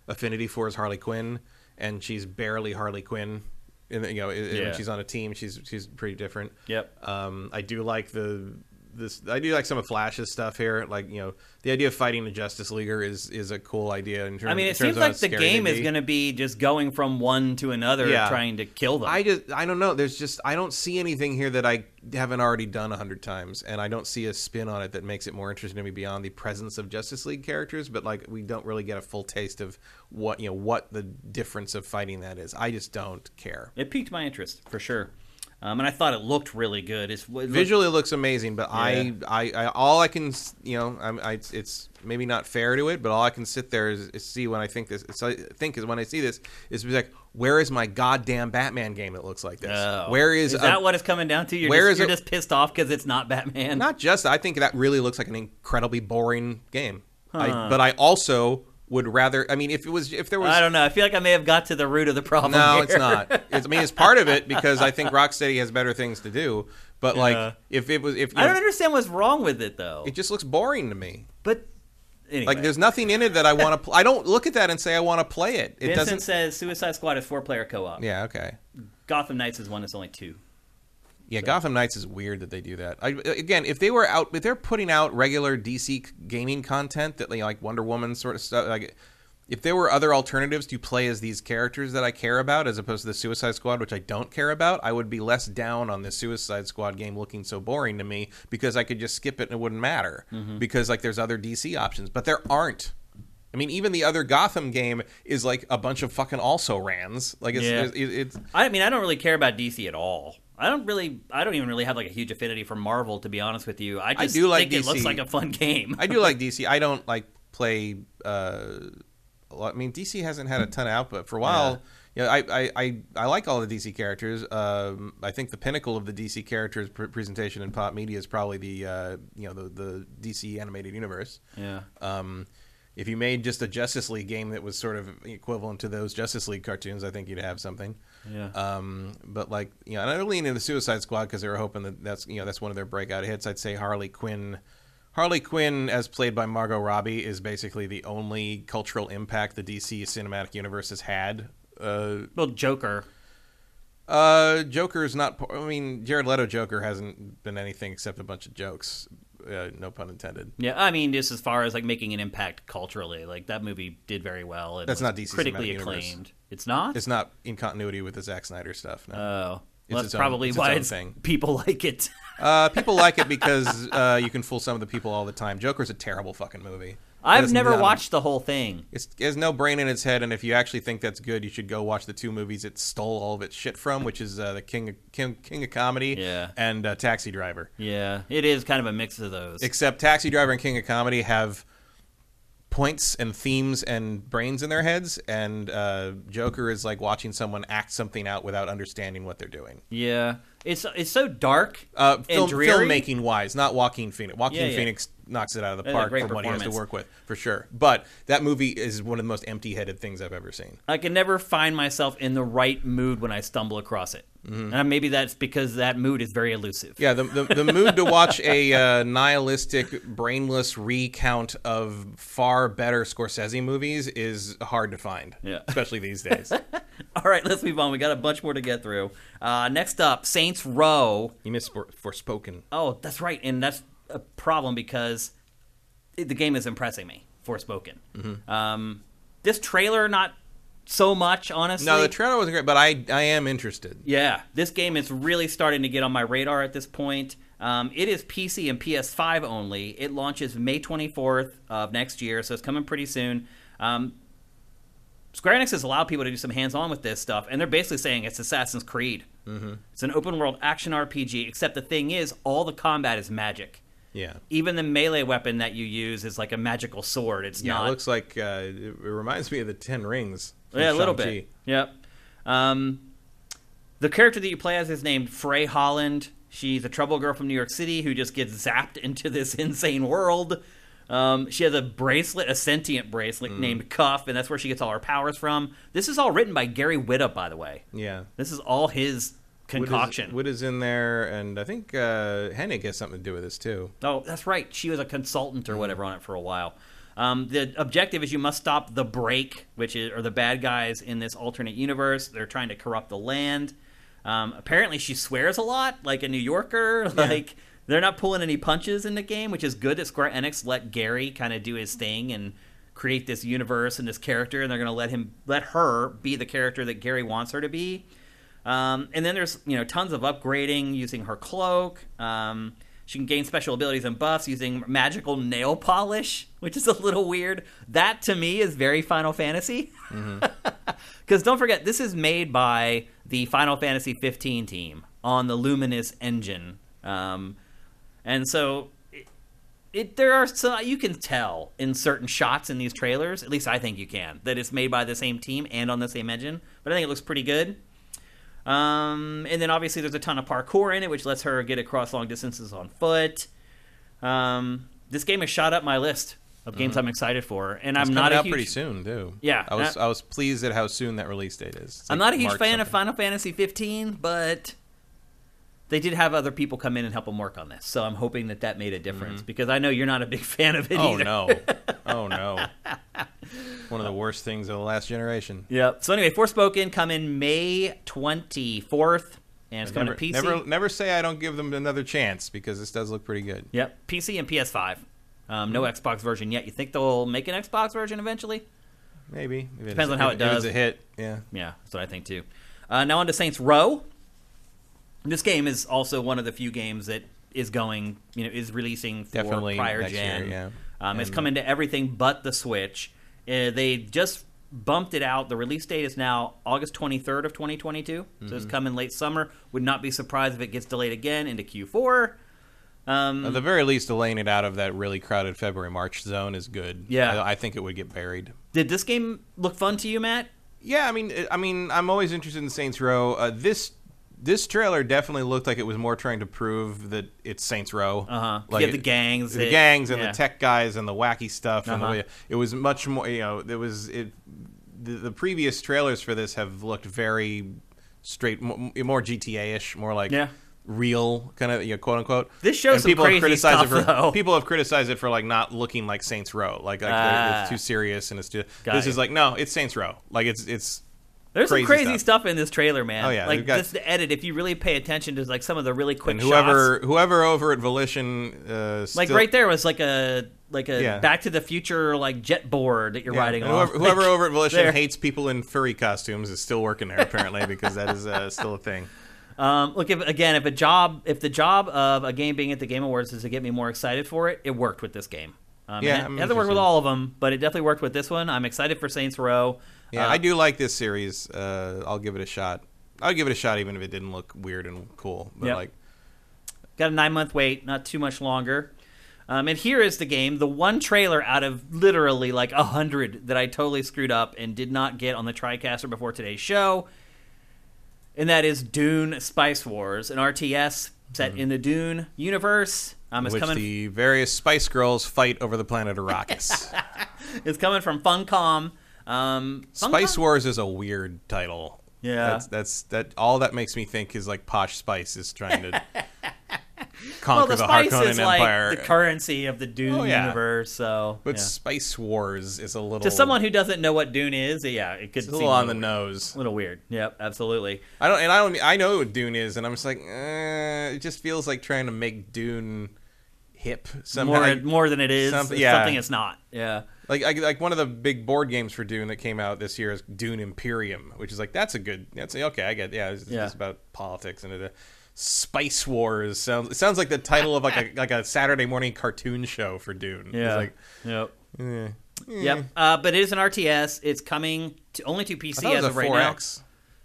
affinity for is Harley Quinn, and she's barely Harley Quinn. And you know, Yeah. when she's on a team, she's she's pretty different. Yep. Um, I do like the this. I do like some of Flash's stuff here. Like you know, the idea of fighting the Justice Leaguer is is a cool idea. In terms, I mean, it seems like the game is going to be just going from one to another, Yeah. trying to kill them. I just I don't know. There's just I don't see anything here that I haven't already done a hundred times, and I don't see a spin on it that makes it more interesting to me beyond the presence of Justice League characters. But like, we don't really get a full taste of what you know what the difference of fighting that is. I just don't care. it piqued my interest for sure, um, and I thought it looked really good. It's it looked- Visually, it looks amazing, but Yeah. I, I, I, all I can, you know, I'm, I, it's, maybe not fair to it, but all I can sit there is, is see when I think this. So I think is when I see this is be like, where is my goddamn Batman game that looks like this? Oh. Where is, is a- that what it's coming down to? You're where just, is you're it- just pissed off because it's not Batman. Not just. I think that really looks like an incredibly boring game. I, but I also would rather. I mean, if it was, if there was, I don't know. I feel like I may have got to the root of the problem. no, here. it's not. It's, I mean, it's part of it *laughs* because I think Rocksteady has better things to do. But Yeah. like, if it was, if you I don't understand what's wrong with it though. it just looks boring to me. but anyway, Like, there's nothing in it that I want to. Pl- I don't look at that and say I want to play it. It Vincent doesn't. says Suicide Squad is four player co op. Yeah. Okay. Gotham Knights is one that's only two. Yeah, Gotham Knights is weird that they do that. I, again, if they were out, if they're putting out regular DC gaming content that they like Wonder Woman sort of stuff, like if there were other alternatives to play as these characters that I care about, as opposed to the Suicide Squad, which I don't care about, I would be less down on the Suicide Squad game looking so boring to me because I could just skip it and it wouldn't matter mm-hmm. because like there's other DC options, but there aren't. I mean, even the other Gotham game is like a bunch of fucking also rans. Like it's, Yeah. it's, it's I mean, I don't really care about DC at all. I don't really, I don't even really have like a huge affinity for Marvel, to be honest with you. I just do like think it looks like a fun *laughs* game. I do like *laughs* DC. I don't like play. Uh, a lot. I mean, DC hasn't had a ton of output for a while. Yeah, I, I, I, I like all the DC characters. Um, I think the pinnacle of the DC characters pr- presentation in pop media is probably the uh, you know the the DC animated universe. yeah. Um, if you made just a Justice League game that was sort of equivalent to those Justice League cartoons, I think you'd have something. Yeah. Um, but like, you know, and I lean into the Suicide Squad because they were hoping that that's you know that's one of their breakout hits. I'd say Harley Quinn. Harley Quinn, as played by Margot Robbie, is basically the only cultural impact the DC cinematic universe has had. Uh, well, Joker. uh, Joker is not. I mean, Jared Leto Joker hasn't been anything except a bunch of jokes. Uh, no pun intended. Yeah, I mean, just as far as like making an impact culturally, like that movie did very well. And That's not DC critically Cinematic Universe. acclaimed. It's not. It's not in continuity with the Zack Snyder stuff. No. Oh, well, It's that's its probably it's its why it's *laughs* people like it. Uh, people like it because *laughs* uh, you can fool some of the people all the time. Joker's a terrible fucking movie. I've never watched the whole thing. It's, it has no brain in its head, and if you actually think that's good, you should go watch the two movies it stole all of its shit from, which is uh, the King of, King, King of Comedy Yeah. and uh, Taxi Driver. Yeah, it is kind of a mix of those. Except Taxi Driver and King of Comedy have points and themes and brains in their heads, and uh, Joker is like watching someone act something out without understanding what they're doing. yeah, it's it's so dark Uh, film, filmmaking wise, not Joaquin Phoenix. Joaquin Yeah, yeah. Phoenix knocks it out of the park from what he has to work with, for sure. But that movie is one of the most empty-headed things I've ever seen. I can never find myself in the right mood when I stumble across it. And maybe that's because that mood is very elusive. Yeah, the, the, the mood to watch a uh, nihilistic, brainless recount of far better Scorsese movies is hard to find. Yeah. Especially these days. *laughs* All right, let's move on. We got a bunch more to get through. Uh, next up, Saints Row. you missed For- Forspoken. Oh, that's right, and that's a problem because it, the game is impressing me. Forspoken. Mm-hmm. Um, this trailer, not so much, honestly. No, the trailer wasn't great, but I I am interested. Yeah, this game is really starting to get on my radar at this point. Um, it is PC and PS5 only. It launches May 24th of next year, so it's coming pretty soon. Um, Square Enix has allowed people to do some hands-on with this stuff, and they're basically saying it's Assassin's Creed. Mm-hmm. It's an open-world action RPG, except the thing is, all the combat is magic. Yeah. Even the melee weapon that you use is like a magical sword. It's Yeah, not. it looks like uh, it, it reminds me of the Ten Rings. Yeah, a little bit. Yep. Um, the character that you play as is named Frey Holland. She's a trouble girl from New York City who just gets zapped into this *laughs* insane world. Um, she has a bracelet, a sentient bracelet named Cuff, and that's where she gets all her powers from. This is all written by Gary Whitta, by the way. Yeah. This is all his concoction. Wood is in there, and I think uh, Hennig has something to do with this too. Oh, that's right. She was a consultant or whatever on it for a while. Um, the objective is you must stop the break, which is or the bad guys in this alternate universe. They're trying to corrupt the land. Um, apparently, she swears a lot, like a New Yorker. *laughs* Like they're not pulling any punches in the game, which is good that Square Enix let Gary kind of do his thing and create this universe and this character, and they're going to let him let her be the character that Gary wants her to be. Um, and then there's you know tons of upgrading using her cloak. Um, she can gain special abilities and buffs using magical nail polish, which is a little weird. That to me is very Final Fantasy. *laughs* Because don't forget, this is made by the Final Fantasy 15 team on the Luminous engine, um, and so it, it there are some, you can tell in certain shots in these trailers. At least I think you can that it's made by the same team and on the same engine. But I think it looks pretty good. Um, and then obviously there's a ton of parkour in it, which lets her get across long distances on foot. Um, this game has shot up my list of games I'm excited for, and Mm-hmm. It's I'm not a out huge, pretty soon too. Yeah, I was uh, I was pleased at how soon that release date is. It's I'm not a huge March fan of. Final Fantasy 15, but they did have other people come in and help them work on this, so I'm hoping that that made a difference because I know you're not a big *laughs* fan of it Mm-hmm. Oh either. no! *laughs* Oh no! One of the worst things of the last generation. Yep. So anyway, Forspoken coming May 24th, and it's coming Never, to PC. never, never say I don't give them another chance because this does look pretty good. Yep, PC and PS5. Um, no Xbox version yet. You think they'll make an Xbox version eventually? Maybe If Depends on how it does. If it's a hit, yeah. Yeah, that's what I think too. Uh, now on to Saints Row. This game is also one of the few games that is going, you know, is releasing for Definitely prior gen. year, yeah. Um, it's coming to everything but the Switch. Uh, they just bumped it out. The release date is now August 23rd of 2022, so Mm-hmm. it's coming late summer. Would not be surprised if it gets delayed again into Q4. Um, At the very least, delaying it out of that really crowded February March zone is good. Yeah. I, I think it would get buried. did this game look fun to you, Matt? Yeah, I mean, I mean, I'm always interested in Saints Row. Uh, this this trailer definitely looked like it was more trying to prove that it's Saints Row. Uh-huh. Like You it- the gangs the that- gangs, and yeah. the tech guys, and the wacky stuff. And the Uh-huh. way, it was much more. You know, there was it. The, the previous trailers for this have looked very straight, more, more GTA ish, more like Yeah. real kind of you know, quote unquote. This shows people have criticized stuff, it for though. people have criticized it for like not looking like Saints Row, like, like Ah. it's too serious and it's too. Got this is like no, it's Saints Row. Like it's it's There's Crazy some crazy stuff. stuff. in this trailer, man. Oh, yeah, like got- just the edit. If you really pay attention to like some of the really quick and whoever shots, whoever over at Volition, uh, like right there was like a like a Yeah. Back to the Future like jet board that you're Yeah, riding and on. Whoever, whoever over at Volition there. hates people in furry costumes is still working there apparently because that is uh, *laughs* still a thing. Um, look, if, again, if a job, if the job of a game being at the Game Awards is to get me more excited for it, it worked with this game. Um, Yeah, it, it hasn't worked with all of them, but it definitely worked with this one. I'm excited for Saints Row. Yeah, Uh, I do like this series. Uh, I'll give it a shot. I'll give it a shot even if it didn't look weird and cool. But Yep. like, Got a nine month wait, not too much longer. Um, and here is the game, the one trailer out of literally like a hundred that I totally screwed up and did not get on the TriCaster before today's show. And that is Dune Spice Wars, an RTS set in the Dune universe. Um, it's which coming the various Spice Girls fight over the planet Arrakis. *laughs* it's coming from Funcom. Um, Spice Wars is a weird title. Yeah. That's that's that. All that makes me think is like Posh Spice is trying to *laughs* well, conquer the the, spice Harkonnen is like Empire. the currency of the Dune Oh, yeah. universe. So, but yeah. Spice Wars is a little to someone who doesn't know what Dune is, yeah, it could it's a little on the weird. nose. A little weird. Yep, absolutely. I don't, and I don't. I know what Dune is, and I'm just like, eh, it just feels like trying to make Dune hip somehow. More, more than it is. something- yeah. something it's not. Yeah. Like, I, like one of the big board games for Dune that came out this year is Dune Imperium, which is like that's a good. That's okay. I get. Yeah, it's, Yeah. it's about politics and the Spice Wars sounds. It sounds like the title of like a like a Saturday morning cartoon show for Dune. It's Yeah. like, yep. eh, eh. Yep. Uh, but it is an RTS. It's coming to, only to PC as a of right now. 4X.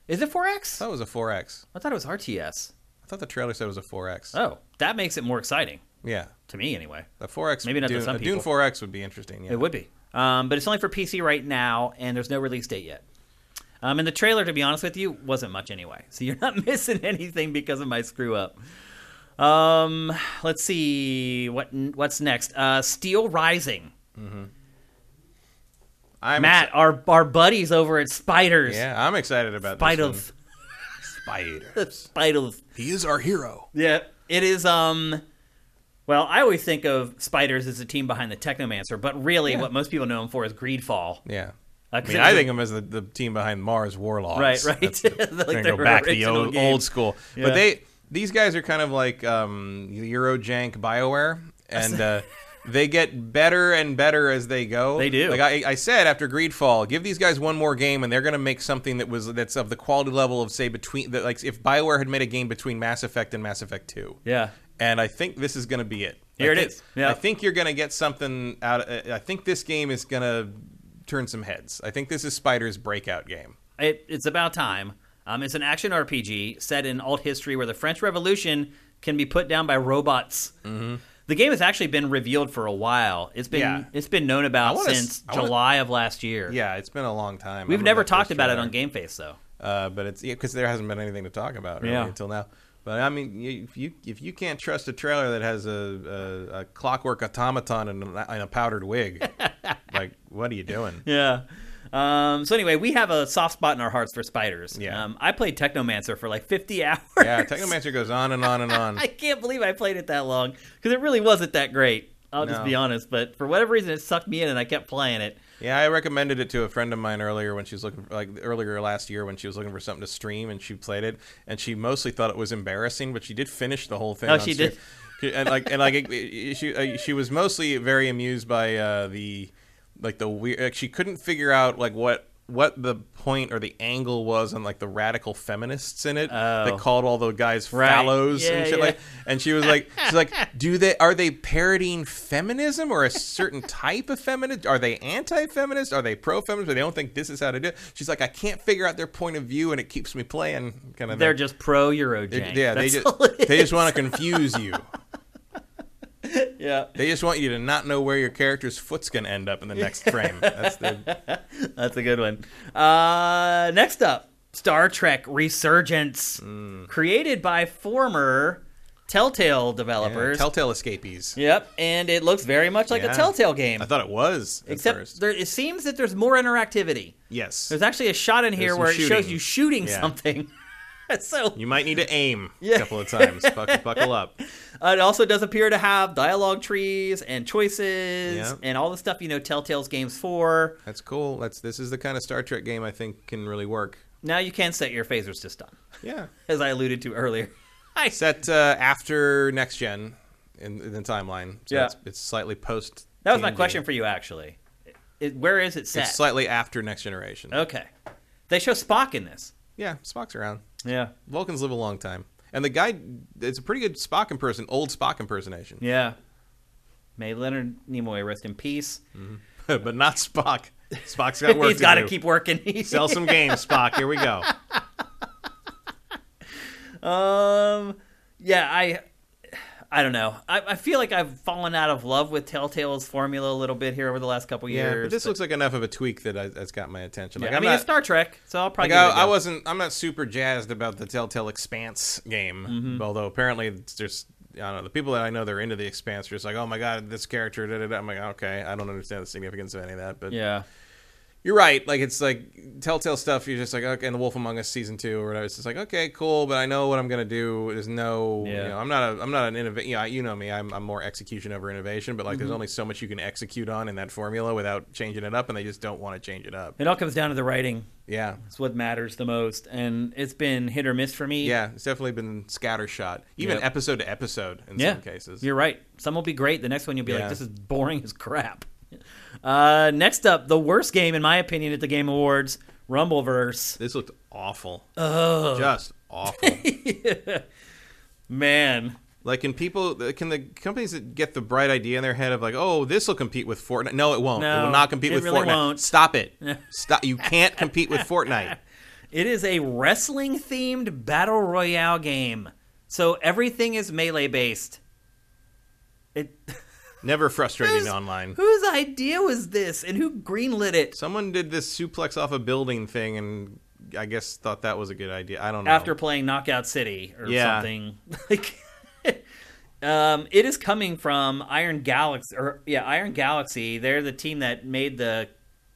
Is it 4X? I thought it was a 4X. I thought it was RTS. I thought the trailer said it was a 4X. Oh, that makes it more exciting Yeah, to me, anyway. the 4X. Maybe not to Dune, some a Dune 4X would be interesting. Yeah. It would be. Um, but it's only for PC right now, and there's no release date yet. Um, and the trailer, to be honest with you, wasn't much anyway. So you're *laughs* not missing anything because of my screw up. Um, let's see what what's next. Uh, Steel Rising. I'm Matt, our our buddies over at Spiders. Yeah, I'm excited about Spiders. this. one. *laughs* Spiders. Spiders. he is our hero. Yeah, it is. Um, well, I always think of Spiders as the team behind the Technomancer, but really, Yeah. what most people know him for is Greedfall. Yeah. Uh, I mean, I think of him as the, the team behind Mars War Logs. Right, right. *laughs* The- Like go back to the old, game. old school. Yeah. But they these guys are kind of like um, Eurojank Bioware, and *laughs* uh, they get better and better as they go. They do. Like I, I said after Greedfall, give these guys one more game, and they're going to make something that was that's of the quality level of say between that like if Bioware had made a game between Mass Effect and Mass Effect Two. Yeah. And I think this is going to be it. Here I it think- is. Yeah. I think you're going to get something out. Of, I think this game is going to turn some heads. I think this is Spider's breakout game. It, it's about time. Um, it's an action RPG set in alt history where the French Revolution can be put down by robots. Mm-hmm. The game has actually been revealed for a while. It's been Yeah. it's been known about wanna since wanna- July of last year. Yeah, it's been a long time. We've never talked about it on Game Face though. uh, but it's because there hasn't been anything to talk about really Yeah. until now. But I mean, if you if you can't trust a trailer that has a, a, a clockwork automaton and a, and a powdered wig, *laughs* like what are you doing? Yeah. Um, so anyway, we have a soft spot in our hearts for spiders. Yeah. Um, I played Technomancer for like 50 *laughs* hours. Yeah, Technomancer goes on and on and on. *laughs* I can't believe I played it that long because it really wasn't that great. I'll just be honest, but for whatever reason, it sucked me in, and I kept playing it. Yeah, I recommended it to a friend of mine earlier when she was looking for, like earlier last year when she was looking for something to stream and she played it and she mostly thought it was embarrassing, but she did finish the whole thing. Oh, on she stream. did? And like and like it- it- she uh, she was mostly very amused by uh, the like the weird. Like she couldn't figure out like what what the point or the angle was on like the radical feminists in it Oh. that called all the guys Right. fallows Yeah, and shit yeah. like and she was like she's like do they are they parodying feminism or a certain type of feminist are they anti-feminist are they pro-feminist but they don't think this is how to do it she's like i can't figure out their point of view and it keeps me playing kind of They're just pro Eurojank. yeah they just they just want to confuse you *laughs* *laughs* Yeah, they just want you to not know where your character's foot's gonna end up in the next frame that's the *laughs* that's a good one. Uh, next up, Star Trek Resurgence, Mm. created by former Telltale yeah, developers. telltale escapees Yep, and it looks very much like Yeah. a Telltale game. i thought it was at Except first. there, it seems that there's more interactivity. yes There's actually a shot in here some where it shows you shooting Yeah. something. *laughs* *laughs* so you might need to aim Yeah. a couple of times buckle, *laughs* buckle up uh, it also does appear to have dialogue trees and choices Yeah. and all the stuff you know Telltale's games for. That's cool. That's this is the kind of Star Trek game I think can really work. Now you can set your phasers to stun, Yeah. *laughs* as I alluded to earlier. I Set uh, after next gen in, in the timeline. So Yeah. It's, it's slightly post. that was my question for you, actually. It, where is it set? It's slightly after next generation. okay, they show Spock in this. Yeah, Spock's around. Yeah, Vulcans live a long time, and the guy it's a pretty good Spock imperson, old Spock impersonation, yeah. May Leonard Nimoy rest in peace. *laughs* but not Spock. Spock's got *laughs* work He's got to keep working. *laughs* Sell some games, Spock. Here we go. Um, yeah, I, I don't know. I, I feel like I've fallen out of love with Telltale's formula a little bit here over the last couple years. Yeah, but this looks like enough of a tweak that I, that's got my attention. Yeah, Like, I I'm mean, not, it's Star Trek, so I'll probably. Like give it a I, I wasn't, I'm not super jazzed about the Telltale Expanse game. Mm-hmm. Although apparently it's just, I don't know, the people that I know that are into the Expanse are just like, oh my god, this character. Da, da, da. I'm like, okay, I don't understand the significance of any of that, but Yeah, you're right. Like it's like Telltale stuff. You're just like okay, and the Wolf Among Us season two or whatever. It's just like okay, cool, but I know what I'm gonna do. There's no, Yeah. you know, I'm not a, I'm not an innovation. Yeah, you know me. I'm, I'm more execution over innovation. But like, Mm-hmm. there's only so much you can execute on in that formula without changing it up, and they just don't want to change it up. It all comes down to the writing. Yeah, It's what matters the most, and it's been hit or miss for me. yeah. It's definitely been scattershot, even Yep. episode to episode in Yeah, some cases. You're right. Some will be great. The next one you'll be like, this is boring as crap. Uh, next up, the worst game in my opinion at the Game Awards, Rumbleverse. This looked awful. Oh Just awful. *laughs* man, Like, can people, can the companies that get the bright idea in their head of like, oh, this will compete with Fortnite? No, it won't. it will not compete it with really Fortnite. won't. Stop it. *laughs* Stop. You can't compete with Fortnite. *laughs* it is a wrestling themed battle royale game. So everything is melee based. It. Never frustrating Whose- online. Whose idea was this, and who greenlit it? Someone did this suplex off a building thing, and I guess thought that was a good idea. I don't know. after playing Knockout City or Yeah. something. *laughs* Like, *laughs* um, it is coming from Iron Galaxy, or yeah, Iron Galaxy. They're the team that made the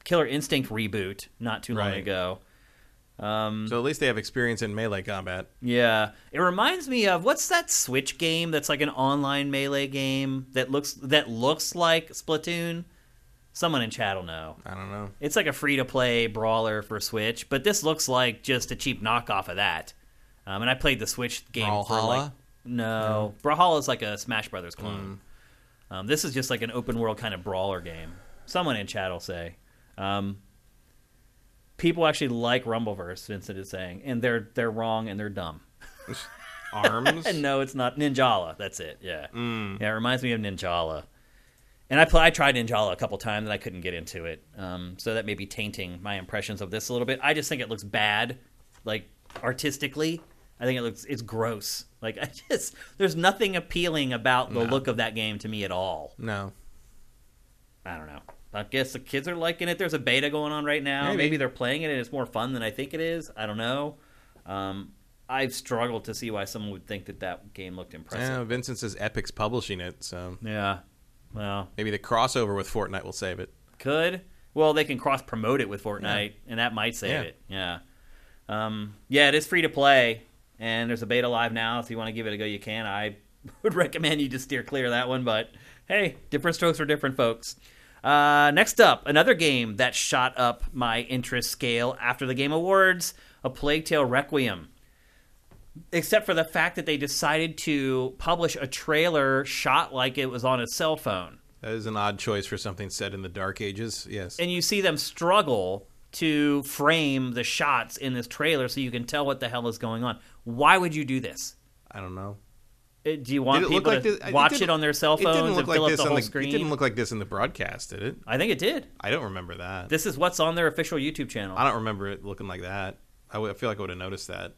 Killer Instinct reboot not too long Right. ago. Um, so at least they have experience in melee combat. yeah, it reminds me of what's that Switch game that's like an online melee game that looks that looks like Splatoon. Someone in chat will know. I don't know. It's like a free to play brawler for Switch, but this looks like just a cheap knockoff of that. Um, and I played the Switch game for like no, Brawlhalla is like a Smash Brothers clone. Um, this is just like an open world kind of brawler game. Someone in chat will say. Um, people actually like Rumbleverse. Vincent is saying, and they're they're wrong and they're dumb. Arms. And *laughs* no, it's not Ninjala. That's it. Yeah, Mm. yeah. It reminds me of Ninjala. And I play, I tried Ninjala a couple times and I couldn't get into it. Um, so that may be tainting my impressions of this a little bit. I just think it looks bad, like artistically. I think it looks it's gross. Like *laughs* I just there's nothing appealing about the No. look of that game to me at all. No. I don't know. I guess the kids are liking it. There's a beta going on right now. Maybe. Maybe, they're playing it and it's more fun than I think it is. I don't know. Um, I've struggled to see why someone would think that that game looked Yeah, impressive. Vincent says Epic's publishing it, so Yeah. Well, maybe the crossover with Fortnite will save it. could. Well, they can cross promote it with Fortnite, and that might save Yeah. it. Yeah. Um, yeah, it is free to play, and there's a beta live now. If you want to give it a go, you can. I *laughs* would recommend you just steer clear of that one, but hey, different strokes for different folks. Uh, next up, another game that shot up my interest scale after the Game Awards A Plague Tale Requiem. Except for the fact that they decided to publish a trailer shot like it was on a cell phone. That is an odd choice for something set in the Dark Ages. Yes. and you see them struggle to frame the shots in this trailer so you can tell what the hell is going on. Why would you do this? I don't know. Uh, Do you want people like to this- watch didn't- it on their cell It didn't phones look and like fill up this the on whole the. screen? It didn't look like this in the broadcast, did it? I think it did. I don't remember that. This is what's on their official YouTube channel. I don't remember it looking like that. I, feel like I would have noticed that.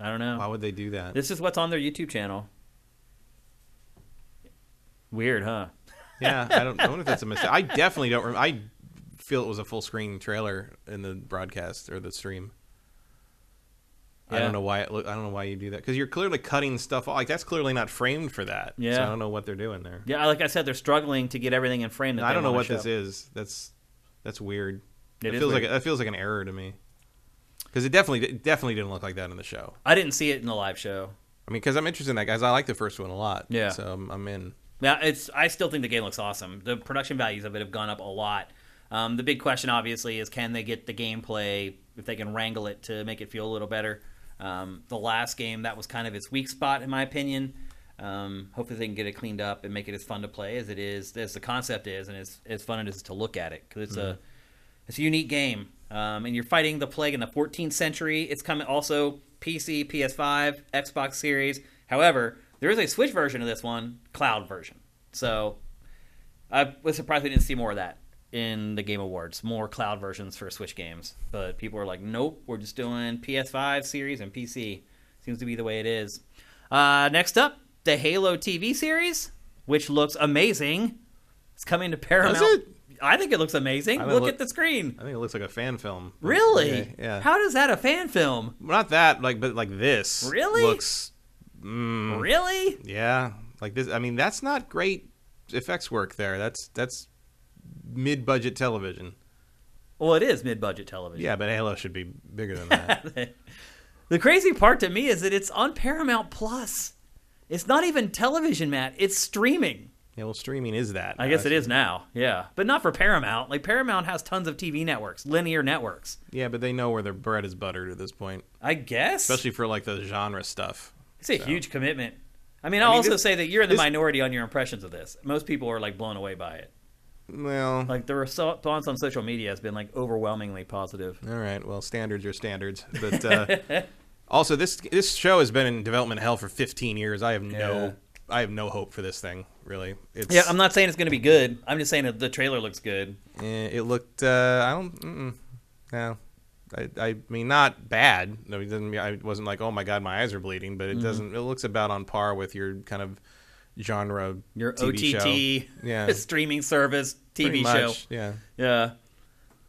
I don't know. Why would they do that? This is what's on their YouTube channel. Weird, huh? *laughs* yeah, I don't. I wonder if that's a mistake. I definitely don't. Rem- I feel it was a full screen trailer in the broadcast or the stream. I don't know why. It look, I don't know why you do that because you're clearly cutting stuff off. Like that's clearly not framed for that. Yeah. So I don't know what they're doing there. Yeah, like I said, they're struggling to get everything in frame. I don't know what show. this is. That's that's weird. It feels weird. like that feels like an error to me. Because it definitely it definitely didn't look like that in the show. I didn't see it in the live show. I mean, because I'm interested in that, guys. I like the first one a lot. Yeah. So I'm, I'm in. Yeah, it's. I still think the game looks awesome. The production values of it have gone up a lot. Um, the big question, obviously, is can they get the gameplay if they can wrangle it to make it feel a little better. Um, the last game that was kind of its weak spot, in my opinion. Um, hopefully, they can get it cleaned up and make it as fun to play as it is, as the concept is, and as as fun as it is to look at it because it's a it's a unique game. Um, and you're fighting the plague in the 14th century. It's coming also PC, PS5, Xbox Series. However, there is a Switch version of this one, cloud version. So I was surprised we didn't see more of that in the Game Awards. More cloud versions for Switch games. But people are like, nope, we're just doing PS5 series and PC. Seems to be the way it is. Uh, next up, the Halo TV series, which looks amazing. It's coming to Paramount. I think it looks amazing. I Look, look- at the screen. I think it looks like a fan film. Really? Okay, yeah. How does that a fan film? Not that, like, but like this. Really? Looks. Mm, Really? Yeah, like this. I mean, that's not great effects work there. That's that's mid-budget television. Well, it is mid-budget television. Yeah, but Halo should be bigger than that. *laughs* The crazy part to me is that it's on Paramount Plus. It's not even television, Matt. It's streaming. yeah, well, streaming is that. I guess it is now. Yeah, but not for Paramount. Like Paramount has tons of TV networks, linear networks. Yeah, but they know where their bread is buttered at this point, I guess. especially for like the genre stuff. it's a huge commitment. I mean, I'll mean, also this- say that you're in the this- minority on your impressions of this. Most people are like blown away by it. Well, Like the response on social media has been like overwhelmingly positive. all right. Well, standards are standards, but uh, *laughs* also this this show has been in development hell for 15 years. I have Yeah. no I have no hope for this thing. Really, it's Yeah, I'm not saying it's going to be good. I'm just saying that the trailer looks good. eh, it looked. Uh, I don't. Mm-mm, no. I, I mean, not bad. No, it doesn't. mean- I wasn't like, oh my god, my eyes are bleeding. But it Mm-hmm. doesn't. It looks about on par with your kind of genre Your TV OTT show. Yeah, *laughs* streaming service TV show. Yeah. Yeah.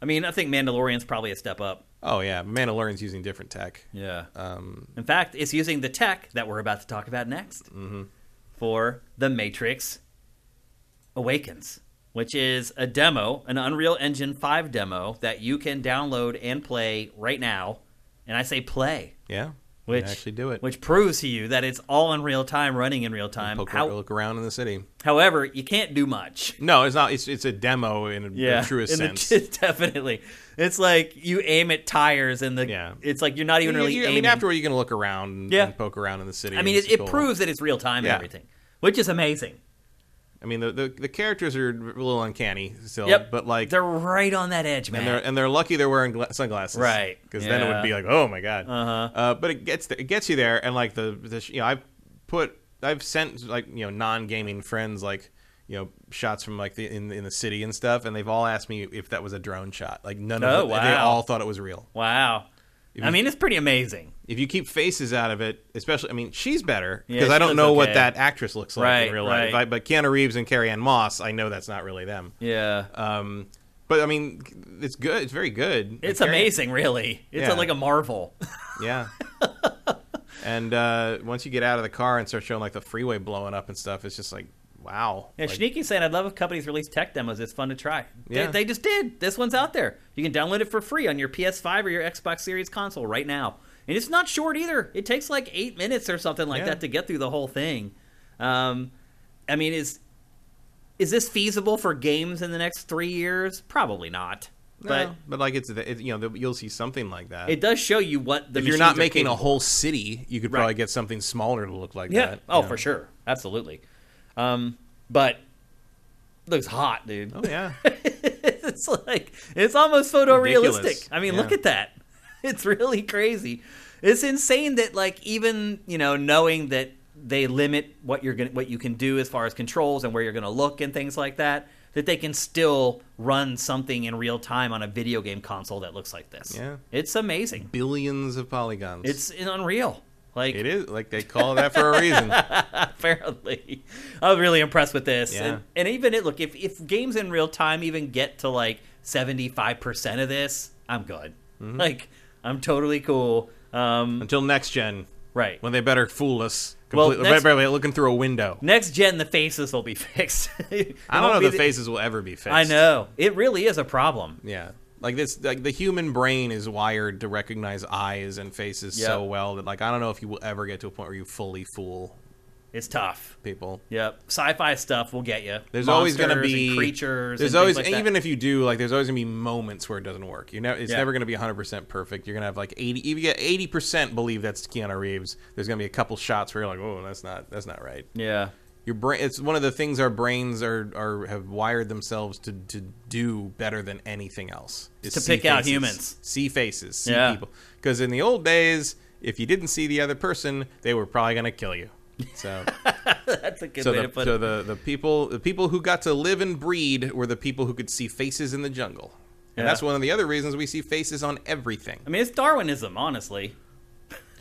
I mean, I think Mandalorian's probably a step up. Oh yeah, Mandalorian's using different tech. Yeah. Um, In fact, it's using the tech that we're about to talk about next Mm-hmm. for The Matrix Awakens, which is a demo, an Unreal Engine 5 demo that you can download and play right now. And I say play, yeah, which actually do it. which proves to you that it's all in real time, running in real time. Poke, How- look around in the city. however, you can't do much. No, it's not. It's it's a demo in a, Yeah, the truest in the- sense. *laughs* definitely. It's like you aim at tires, and the Yeah. it's like you're not even You- really. you- I aiming. mean, afterward, you're gonna look around and, Yeah. and poke around in the city. I mean, it, it proves that it's real time and everything, which is amazing. I mean, the, the the characters are a little uncanny still. Yep, but like they're right on that edge, man. and they're and they're lucky they're wearing gla- sunglasses, Right, Because then it would be like, oh my god. Uh-huh. Uh, but it gets it gets you there, and like the, the sh- you know I've put I've sent like you know non gaming friends like you know shots from like the in in the city and stuff, and they've all asked me if that was a drone shot. Like none Oh, of it, they all thought it was real. wow. I mean, it's pretty amazing. If you keep faces out of it, especially, I mean, she's better because she I don't know what that actress looks like Right, in real life. right. I, but Keanu Reeves and Carrie Ann Moss, I know that's not really them. Yeah, Um, but I mean, it's good. It's very good. it's Carrie- amazing, really. It's Yeah. a, like a marvel. Yeah. *laughs* and uh, once you get out of the car and start showing like the freeway blowing up and stuff, it's just like, wow. Yeah, Like, saying, "I'd love if companies release tech demos. It's fun to try." Yeah. They, they just did. This one's out there. You can download it for free on your PS5 or your Xbox Series console right now, and it's not short either. It takes like eight minutes or something like Yeah. that to get through the whole thing. Um, I mean, is is this feasible for games in the next three years? Probably not. no, But but like it's it, you know you'll see something like that. it does show you what the if you're not making a whole city, you could Right. probably get something smaller to look like Yeah. that. Oh, you know? for sure. Absolutely. Um, but looks hot, dude. Oh yeah. *laughs* it's like it's almost photorealistic. Ridiculous. I mean, Yeah. look at that. *laughs* It's really crazy. It's insane that like even you know knowing that they limit what you're gonna what you can do as far as controls and where you're gonna look and things like that. That they can still run something in real time on a video game console that looks like this. Yeah. it's amazing. Billions of polygons. It's unreal. Like it is like they call that for a reason. *laughs* apparently i was really impressed with this Yeah. and, and even it look if, if games in real time even get to like 75% of this i'm good Mm-hmm. like i'm totally cool um, Until next gen, right when they better fool us Well, completely. next- by the way, looking through a window. next gen the faces will be *laughs* fixed I don't know if the faces will ever be fixed. i know it really is a problem Yeah. Like this, like the human brain is wired to recognize eyes and faces so well that, like, I don't know if you will ever get to a point where you fully fool it's tough people. yep sci-fi stuff will get you There's always going to be creatures There's always, like even if you do, like, there's always going to be moments where it doesn't work. You know, it's Yeah. never going to be 100 percent perfect. You're going to have like 80. If you get 80 percent believe that's Keanu Reeves, there's going to be a couple shots where you're like, oh, that's not, that's not right. yeah Your brain. It's one of the things our brains are, are have wired themselves to, to do better than anything else. is To pick out humans. see faces, see Yeah. people. Because in the old days, if you didn't see the other person, they were probably going to kill you. So, *laughs* that's a good so, way the, to put so it the the people the people who got to live and breed were the people who could see faces in the jungle. And Yeah. that's one of the other reasons we see faces on everything. i mean it's darwinism honestly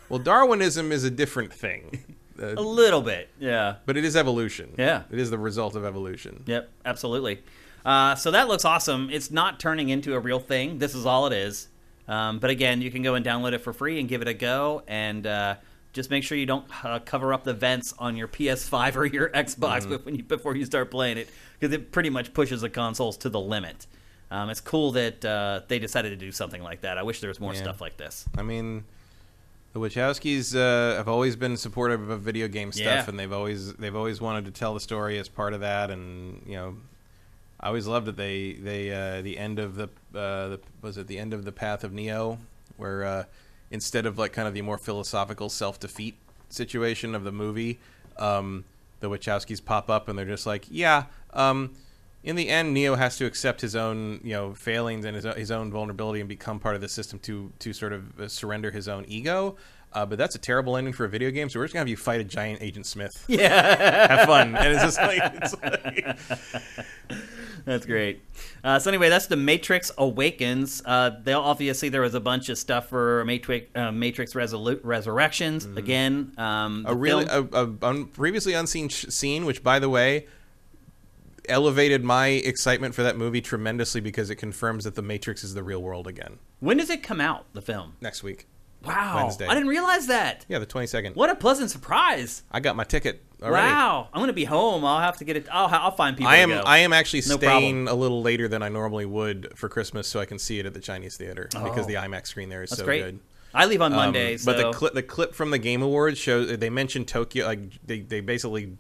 Well, Darwinism is a different thing, *laughs* a uh, little bit yeah but it is evolution. Yeah. it is the result of evolution. Yep, absolutely. Uh, so that looks awesome. It's not turning into a real thing. This is all it is. Um, but again, you can go and download it for free and give it a go. And uh, just make sure you don't uh, cover up the vents on your PS5 *laughs* or your Xbox Mm-hmm. when you, before you start playing it, because it pretty much pushes the consoles to the limit. Um, it's cool that uh, they decided to do something like that. I wish there was more Yeah. stuff like this. I mean, the Wachowskis uh, have always been supportive of video game stuff, Yeah. and they've always they've always wanted to tell the story as part of that. And you know, I always loved that they they uh, the end of the, uh, the was it the end of the Path of Neo, where uh, instead of like kind of the more philosophical self defeat situation of the movie, um, the Wachowskis pop up and they're just like, yeah. Um, in the end, Neo has to accept his own, you know, failings and his, his own vulnerability and become part of the system to to sort of uh, surrender his own ego. Uh, but that's a terrible ending for a video game. So we're just gonna have you fight a giant Agent Smith. *laughs* Yeah, have fun, and it's just like, it's like *laughs* that's great. Uh, so anyway, that's the Matrix Awakens. Uh, they'll obviously there was a bunch of stuff for Matrix uh, Matrix Resolu- Resurrections again. Um, a really a, a un, previously unseen sh- scene, which by the way elevated my excitement for that movie tremendously because it confirms that the Matrix is the real world again. when does it come out? The film. Next week, Wow, Wednesday. I didn't realize that. yeah, the twenty second. What a pleasant surprise! I got my ticket already. Wow, I'm gonna be home. I'll have to get it. I'll, I'll find people. I to am. I am actually No staying a little later than I normally would for Christmas so I can see it at the Chinese theater because Oh. the IMAX screen there is That's so great. good. I leave on Um, Monday, so But the clip the clip from the Game Awards shows they mentioned Tokyo like they, they basically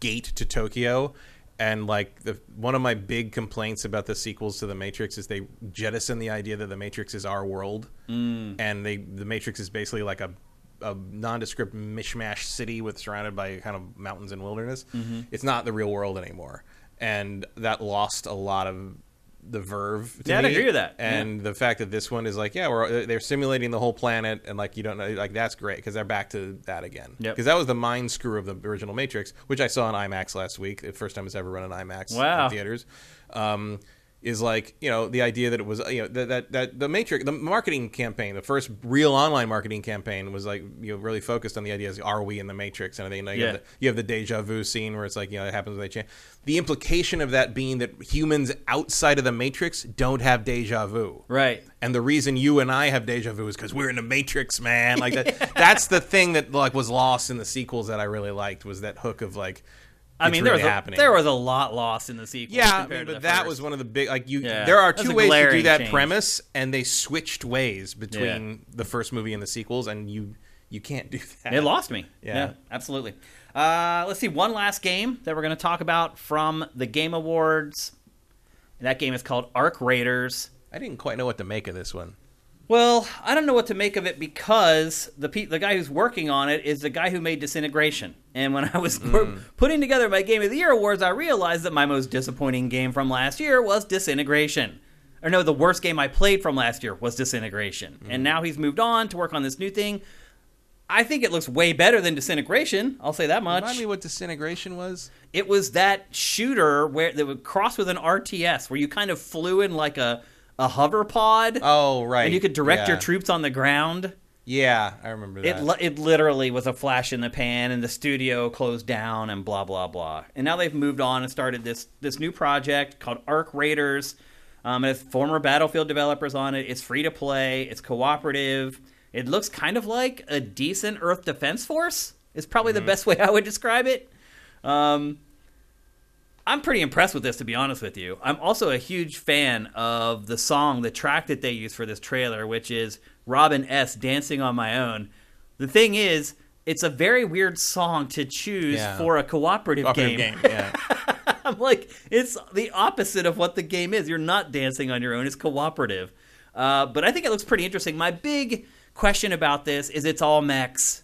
gate to Tokyo and like the one of my big complaints about the sequels to the Matrix is they jettison the idea that the Matrix is our world Mm. and they the Matrix is basically like a a nondescript mishmash city with surrounded by kind of mountains and wilderness. Mm-hmm. It's not the real world anymore, and that lost a lot of the verve. To Yeah, I'd agree with that. And the fact that this one is like, yeah, we're they're simulating the whole planet, and like you don't know, like that's great because they're back to that again. Yep. Because that was the mind screw of the original Matrix, which I saw in IMAX last week. The first time it's ever run in IMAX Wow. in theaters. Um, is like you know the idea that it was you know that, that that the matrix the marketing campaign the first real online marketing campaign was like you know really focused on the idea is are we in the matrix and everything you, Yeah. have the, you have the deja vu scene where it's like you know it happens when they change the implication of that being that humans outside of the matrix don't have deja vu right. and the reason you and I have deja vu is because we're in the Matrix, man. Like that, *laughs* that's the thing that like was lost in the sequels that I really liked was that hook of like, I it's mean, there was a, happening. there was a lot lost in the sequel. yeah, I compared mean, to but the that first. was one of the big like you. Yeah. There are That's two ways to do that change. premise, and they switched ways between the first movie and the sequels, and you you can't do *laughs* that. It lost me. Yeah. absolutely. Uh, let's see. One last game that we're going to talk about from the Game Awards. And that game is called Arc Raiders. I didn't quite know what to make of this one. Well, I don't know what to make of it because the pe- the guy who's working on it is the guy who made Disintegration. And when I was hmm. pu- putting together my Game of the Year awards, I realized that my most disappointing game from last year was Disintegration. Or no, the worst game I played from last year was Disintegration. Hmm. And now he's moved on to work on this new thing. I think it looks way better than Disintegration. I'll say that much. Remind me what disintegration was. It was that shooter where that would cross with an RTS, where you kind of flew in like a a hover pod, Oh right, and you could direct your troops on the ground. Yeah, I remember It that. li- it literally was a flash in the pan, and the studio closed down, and blah blah blah. And now they've moved on and started this this new project called Arc Raiders. Um, it has former Battlefield developers on it. It's free to play. It's cooperative. It looks kind of like a decent Earth Defense Force. Is probably the best *laughs* way I would describe it. Um, I'm pretty impressed with this, to be honest with you. I'm also a huge fan of the song, the track that they use for this trailer, which is Robin S. Dancing on My Own. The thing is, it's a very weird song to choose Yeah. for a cooperative, Cooperative game. game. Yeah. *laughs* I'm like, it's the opposite of what the game is. You're not dancing on your own, it's cooperative. Uh, but I think it looks pretty interesting. My big question about this is it's all mechs.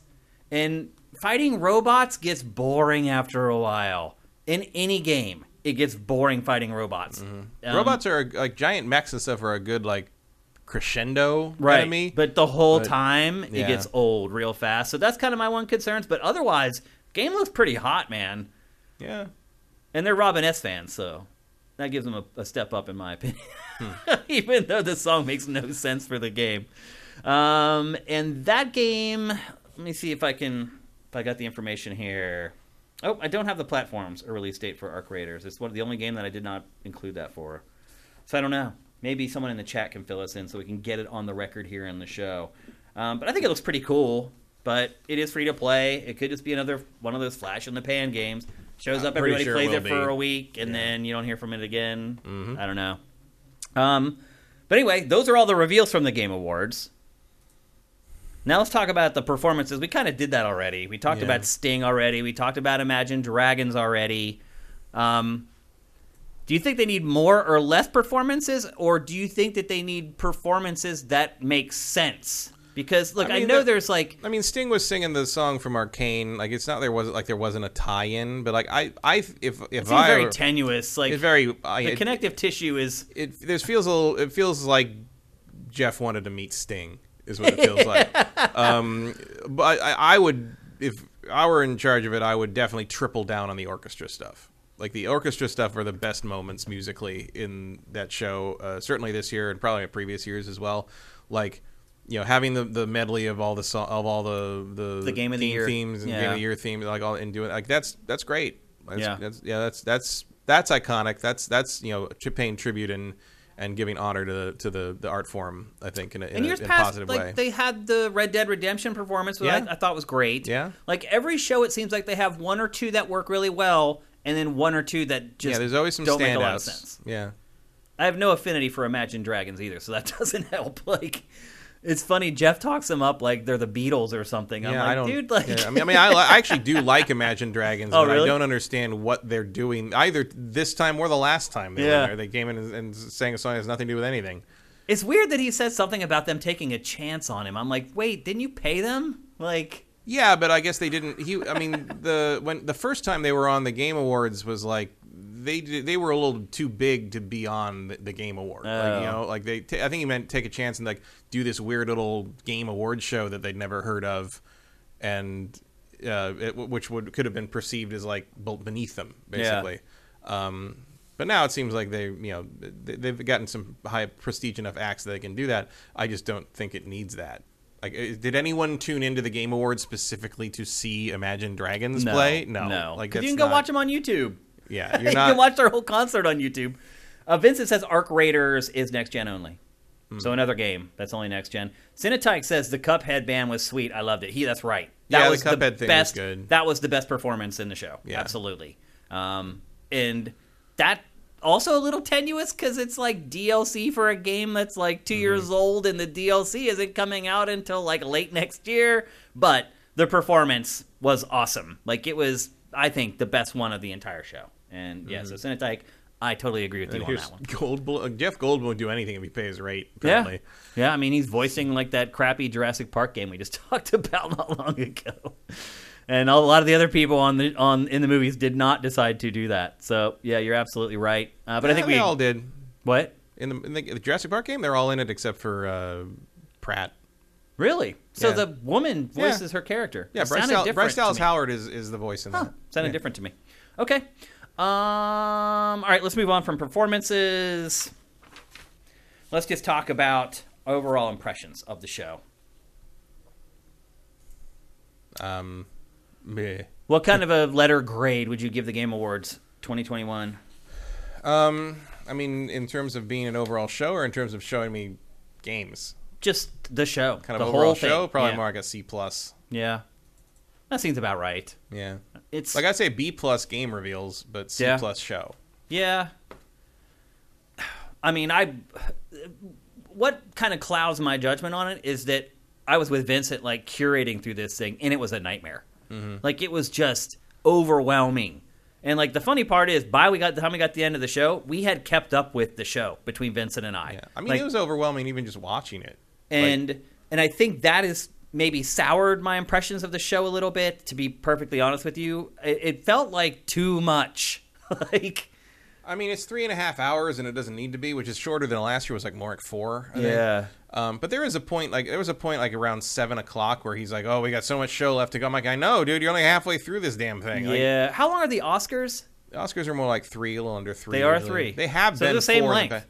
And fighting robots gets boring after a while. In any game, it gets boring fighting robots. Um, Robots are like giant mechs and stuff are a good like crescendo right? enemy. But the whole But- time, it gets old real fast. So that's kind of my one concerns. But otherwise, game looks pretty hot, man. yeah, And they're Robin S fans, so that gives them a, a step up, in my opinion. Hmm. *laughs* Even though the song makes no sense for the game. Um, and that game, let me see if I can, if I got the information here. Oh, I don't have the platforms or release date for Arc Raiders. It's one of the only game that I did not include that for. So I don't know. Maybe someone in the chat can fill us in so we can get it on the record here in the show. Um, but I think it looks pretty cool. But it is free to play. It could just be another one of those flash in the pan games. Shows I'm up, everybody sure plays will it for a week, and Yeah. then you don't hear from it again. Mhm. I don't know. Um, but anyway, those are all the reveals from the Game Awards. Now let's talk about the performances. We kind of did that already. We talked Yeah. about Sting already. We talked about Imagine Dragons already. Um, do you think they need more or less performances, or do you think that they need performances that make sense? Because look, I, I know the- there's like I mean, Sting was singing the song from Arcane. Like it's not there wasn't like there wasn't a tie-in, but like I, I if if it seems I very tenuous. Like it's very I, the it, connective tissue is it this feels a little. It feels like Geoff wanted to meet Sting. Is what it feels like. *laughs* Um, but I, I would if I were in charge of it, I would definitely triple down on the orchestra stuff. Like the orchestra stuff are the best moments musically in that show. Uh, certainly this year and probably in previous years as well. Like you know, having the, the medley of all the so- of all the the, The Game of the Year. themes and game of the year themes like all and doing like that's that's great. That's, Yeah. that's yeah that's that's that's iconic. That's that's you know tri- paying tribute and and giving honor to the to the, the art form. I think in a, in in a, years in a past, positive like way. they had the Red Dead Redemption performance, which Yeah. I, I thought was great. Yeah. like every show, it seems like they have one or two that work really well, and then one or two that just yeah, there's always some don't make a lot of standouts. sense. Yeah. I have no affinity for Imagine Dragons either, so that *laughs* doesn't help. Like, it's funny. Geoff talks them up like they're the Beatles or something. I'm yeah, like, I don't. dude, like, yeah, I mean, I mean, I, I actually do like Imagine Dragons, *laughs* Oh, but really? I don't understand what they're doing either this time or the last time they Yeah. were there. They came in and, and sang a song that has nothing to do with anything. it's weird that he says something about them taking a chance on him. I'm like, wait, didn't you pay them? Like, Yeah, but I guess they didn't. He, I mean, the when the first time they were on the Game Awards was like they they were a little too big to be on the, the Game Award. Like, Oh. you know, like they. T- I think he meant take a chance and like do this weird little Game Award show that they'd never heard of, and uh, it, which would could have been perceived as like beneath them, basically. Um, but now it seems like they, you know, they, they've gotten some high prestige enough acts that they can do that. I just don't think it needs that. Like, did anyone tune into the Game Awards specifically to see Imagine Dragons no, play? No, no. Like, you can go not- watch them on YouTube. Yeah, *laughs* you you're can watch their whole concert on YouTube. Uh, Vincent says Arc Raiders is next gen only. So another game that's only next gen. Cinetyke says the Cuphead band was sweet. I loved it. He that's right. That Yeah, the was Cuphead thing was good. That was the best performance in the show. Yeah. Absolutely. Um, and that also a little tenuous because it's like DLC for a game that's like 2 Mm-hmm. years old, and the DLC isn't coming out until like late next year. But the performance was awesome. Like it was, I think, the best one of the entire show. And yeah, so Cinetyke, I totally agree with you on that one. Goldblum. Jeff Goldblum would do anything if he pays rate. Yeah, Apparently. yeah. I mean, he's voicing like that crappy Jurassic Park game we just *laughs* talked about not long ago, and a lot of the other people on the on in the movies did not decide to do that. So yeah, you're absolutely right. Uh, but I think we all did what in the, in the Jurassic Park game. They're all in it except for uh, Pratt. really. So Yeah. the woman Yeah. voices her character. Yeah, It Bryce, Bryce Dallas. Howard is, is the voice in Huh, that. sounded Yeah. different to me. Okay. Um. All right. Let's move on from performances. Let's just talk about overall impressions of the show. Um, meh. What kind of a letter grade would you give the Game Awards 2021? Um, I mean, in terms of being an overall show, or in terms of showing me games, Just the show, kind the of whole overall thing. show, probably yeah. more like a C plus. Yeah, that seems about right. Yeah, It's like I'd say B plus game reveals, but C Yeah. plus show. yeah. I mean, I what kind of clouds my judgment on it is that I was with Vincent like curating through this thing, and it was a nightmare. Mm-hmm. Like it was just overwhelming. And like the funny part is, by we got the time we got the end of the show, we had kept up with the show between Vincent and I. Yeah, I mean, Like, it was overwhelming even just watching it. and and I think that is maybe soured my impressions of the show a little bit. To be perfectly honest with you, it, it felt like too much. *laughs* like I mean, it's three and a half hours, and it doesn't need to be, which is shorter than last year. Was like more like four. I think. Um, but there is a point, like there was a point, like around seven o'clock, where he's like, "Oh, we got so much show left to go." I'm like, "I know, dude. You're only halfway through this damn thing." Like, yeah. How long are the Oscars? the Oscars are more like three, a little under three. They are usually. three. They have So been the same length. pa-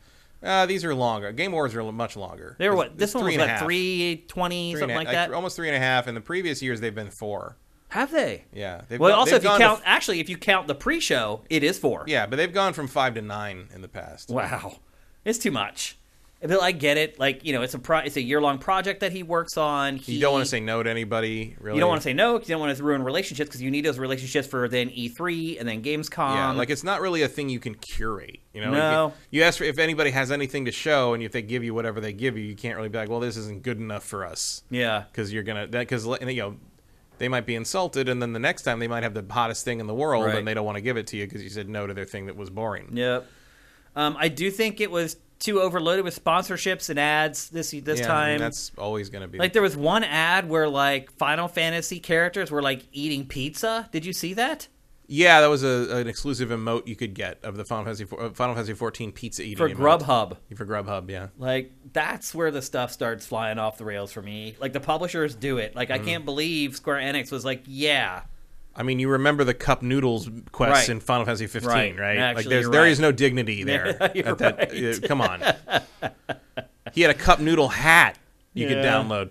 Uh, these are longer. Game Wars are much longer. They were what? This one was three and a what three twenty and something like that. Almost three and a half. In the previous years, they've been four. Have they? Yeah. They've Well, gone- also if you count, f- actually, if you count the pre-show, it is four. yeah, but they've gone from five to nine in the past. Wow, it's too much. But I get it. Like you know, it's a pro- it's a year long project that he works on. He, You don't want to say no to anybody, really. You don't want to say no because You don't want to ruin relationships because you need those relationships for then E3 and then Gamescom. Yeah, like it's not really a thing you can curate. You know, No. Like, you ask for if anybody has anything to show, and if they give you whatever they give you, you can't really be like, well, this isn't good enough for us yeah, because you're gonna because you know they might be insulted, and then the next time they might have the hottest thing in the world, Right. and they don't want to give it to you because you said no to their thing that was boring. Yep. Um, I do think it was too overloaded with sponsorships and ads this this Yeah, I mean, time. that's always gonna be like there was one ad where like Final Fantasy characters were like eating pizza. Did you see that? yeah, that was a, an exclusive emote you could get of the Final Fantasy uh, Final Fantasy 14 pizza eating For emote. Grubhub. for Grubhub, yeah. Like that's where the stuff starts flying off the rails for me. Like the publishers do it. Like I Mm-hmm. can't believe Square Enix was like, yeah, I mean, you remember the cup noodles quests Right. in Final Fantasy 15, Right. right? Actually, like, there's there right. is no dignity *laughs* there. That, uh, come on. *laughs* he had a cup noodle hat you could download,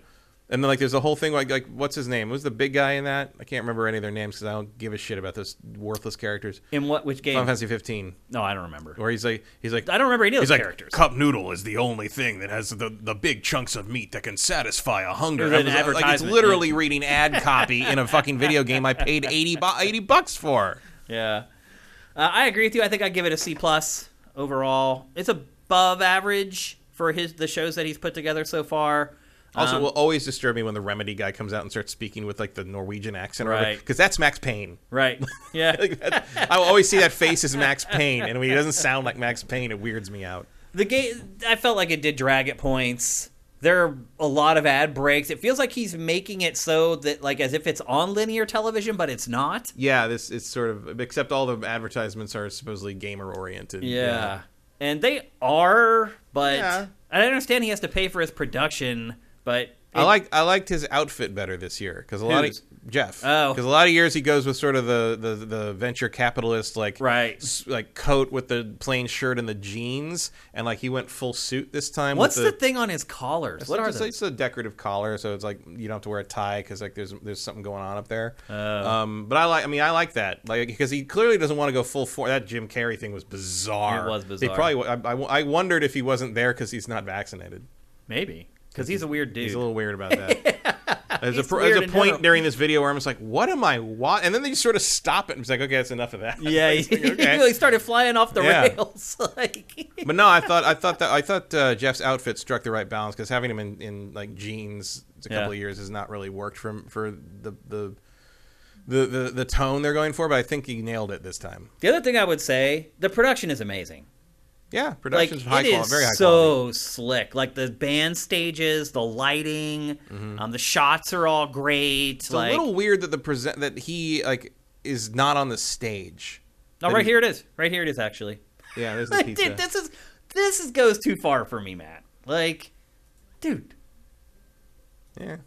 and then like there's a whole thing like like what's his name? Who's the big guy in that? I can't remember any of their names because I don't give a shit about those worthless characters. in what which game? Final Fantasy 15, no, I don't remember. where he's like he's like I don't remember any of He's those like, characters. cup noodle is the only thing that has the, the big chunks of meat that can satisfy a hunger. It was an like, it's literally reading ad copy in a fucking video game I paid 80, bu- 80 bucks for. Yeah, uh, I agree with you. I think I'd give it a C plus overall. It's above average for his the shows that he's put together so far. Also, Um, will always disturb me when the Remedy guy comes out and starts speaking with like the Norwegian accent, Right. Because that's Max Payne. right? *laughs* Yeah, Like, that- I will always see that face as Max Payne, and when he doesn't sound like Max Payne, it weirds me out. the game. I felt like it did drag at points. There are a lot of ad breaks. It feels like he's making it so that like as if it's on linear television, but it's not. Yeah, this it's sort of except all the advertisements are supposedly gamer oriented. Yeah. And they are, but Yeah. I understand he has to pay for his production, but I like I liked his outfit better this year because a lot of Geoff. Oh. because a lot of years he goes with sort of the the, the venture capitalist like Right. like coat with the plain shirt and the jeans, and like he went full suit this time. What's with the, thing on his collars? It's What are just, those? It's a decorative collar, so it's like you don't have to wear a tie because like there's there's something going on up there. Um, but I like, I mean, I like that, like because he clearly doesn't want to go full for that. Jim Carrey thing was bizarre. It was He bizarre. probably, I, I, I wondered if he wasn't there because he's not vaccinated. Maybe because he's a weird dude. He's a little weird about *laughs* that. There's a, He's pro- there's a point during this video where I'm just like, "What am I? What?" And then they just sort of stop it and it's like, "Okay, that's enough of that." *laughs* yeah, he, like, he *laughs* really started flying off the Yeah. rails. like, But no, I thought I thought that I thought uh, Geoff's outfit struck the right balance because having him in, in like jeans a couple Yeah. of years has not really worked for for the the, the the the tone they're going for. But I think he nailed it this time. the other thing I would say, the production is amazing. Yeah, Like production's high it quality, is very high so quality. slick. Like the band stages, the lighting, um, the shots are all great. Mm-hmm. It's like, a little weird that the present that he like is not on the stage. oh, right he- here it is. Right here it is. Actually, Yeah, there's *laughs* the pizza. dude, this is this is goes too far for me, Matt. Like, dude, Yeah.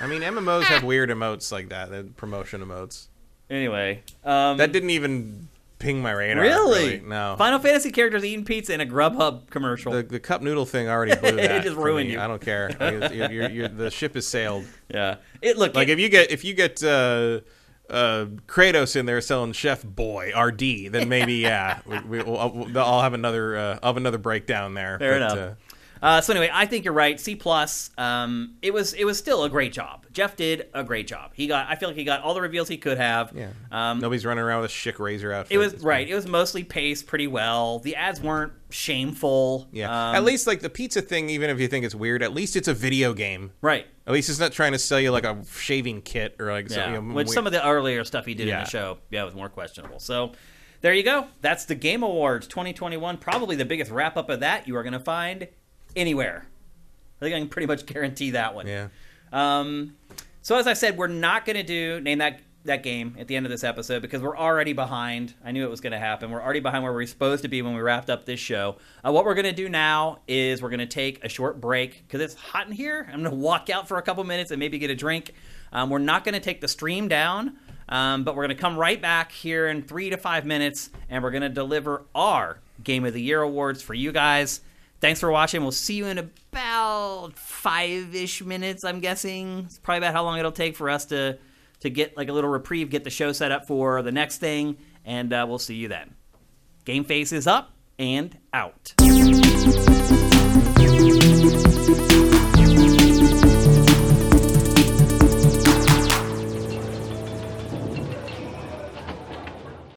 I mean, MMOs have weird emotes like that, the promotion emotes. Anyway, um, That didn't even ping my radar. really? No. Final Fantasy characters eating pizza in a Grubhub commercial. The, the cup noodle thing already blew *laughs* that. It just ruined me. you. I don't care. You're, you're, you're, the ship has sailed. yeah, it look Like it- if you get if you get uh, uh, Kratos in there selling Chef Boyardee, then maybe yeah, we, we, we'll, I'll, I'll have another uh, I'll have another breakdown there. Fair But, enough. uh, Uh, so anyway, I think you're right. C plus. Um, it was it was still a great job. Geoff did a great job. He got. I feel like he got all the reveals he could have. yeah. Um, Nobody's running around with a Schick razor outfit. it was right. fine. It was mostly paced pretty well. The ads weren't shameful. Yeah. Um, at least like the pizza thing, even if you think it's weird, at least it's a video game. right. At least it's not trying to sell you like a shaving kit or like Yeah. something. Which some of the earlier stuff he did in the show, yeah, was more questionable. So. There you go. That's the Game Awards 2021. Probably the biggest wrap up of that you are going to find anywhere. I think I can pretty much guarantee that one. yeah. Um, so as I said, we're not going to do name that that game at the end of this episode because we're already behind. I knew it was going to happen. We're already behind where we are supposed to be when we wrapped up this show. Uh, what we're going to do now is we're going to take a short break because it's hot in here. I'm going to walk out for a couple minutes and maybe get a drink. Um, we're not going to take the stream down, um, but we're going to come right back here in three to five minutes and we're going to deliver our Game of the Year awards for you guys. Thanks for watching. We'll see you in about five ish minutes, I'm guessing. It's probably about how long it'll take for us to, to get like a little reprieve, get the show set up for the next thing, and uh, we'll see you then. Game Face is up and out.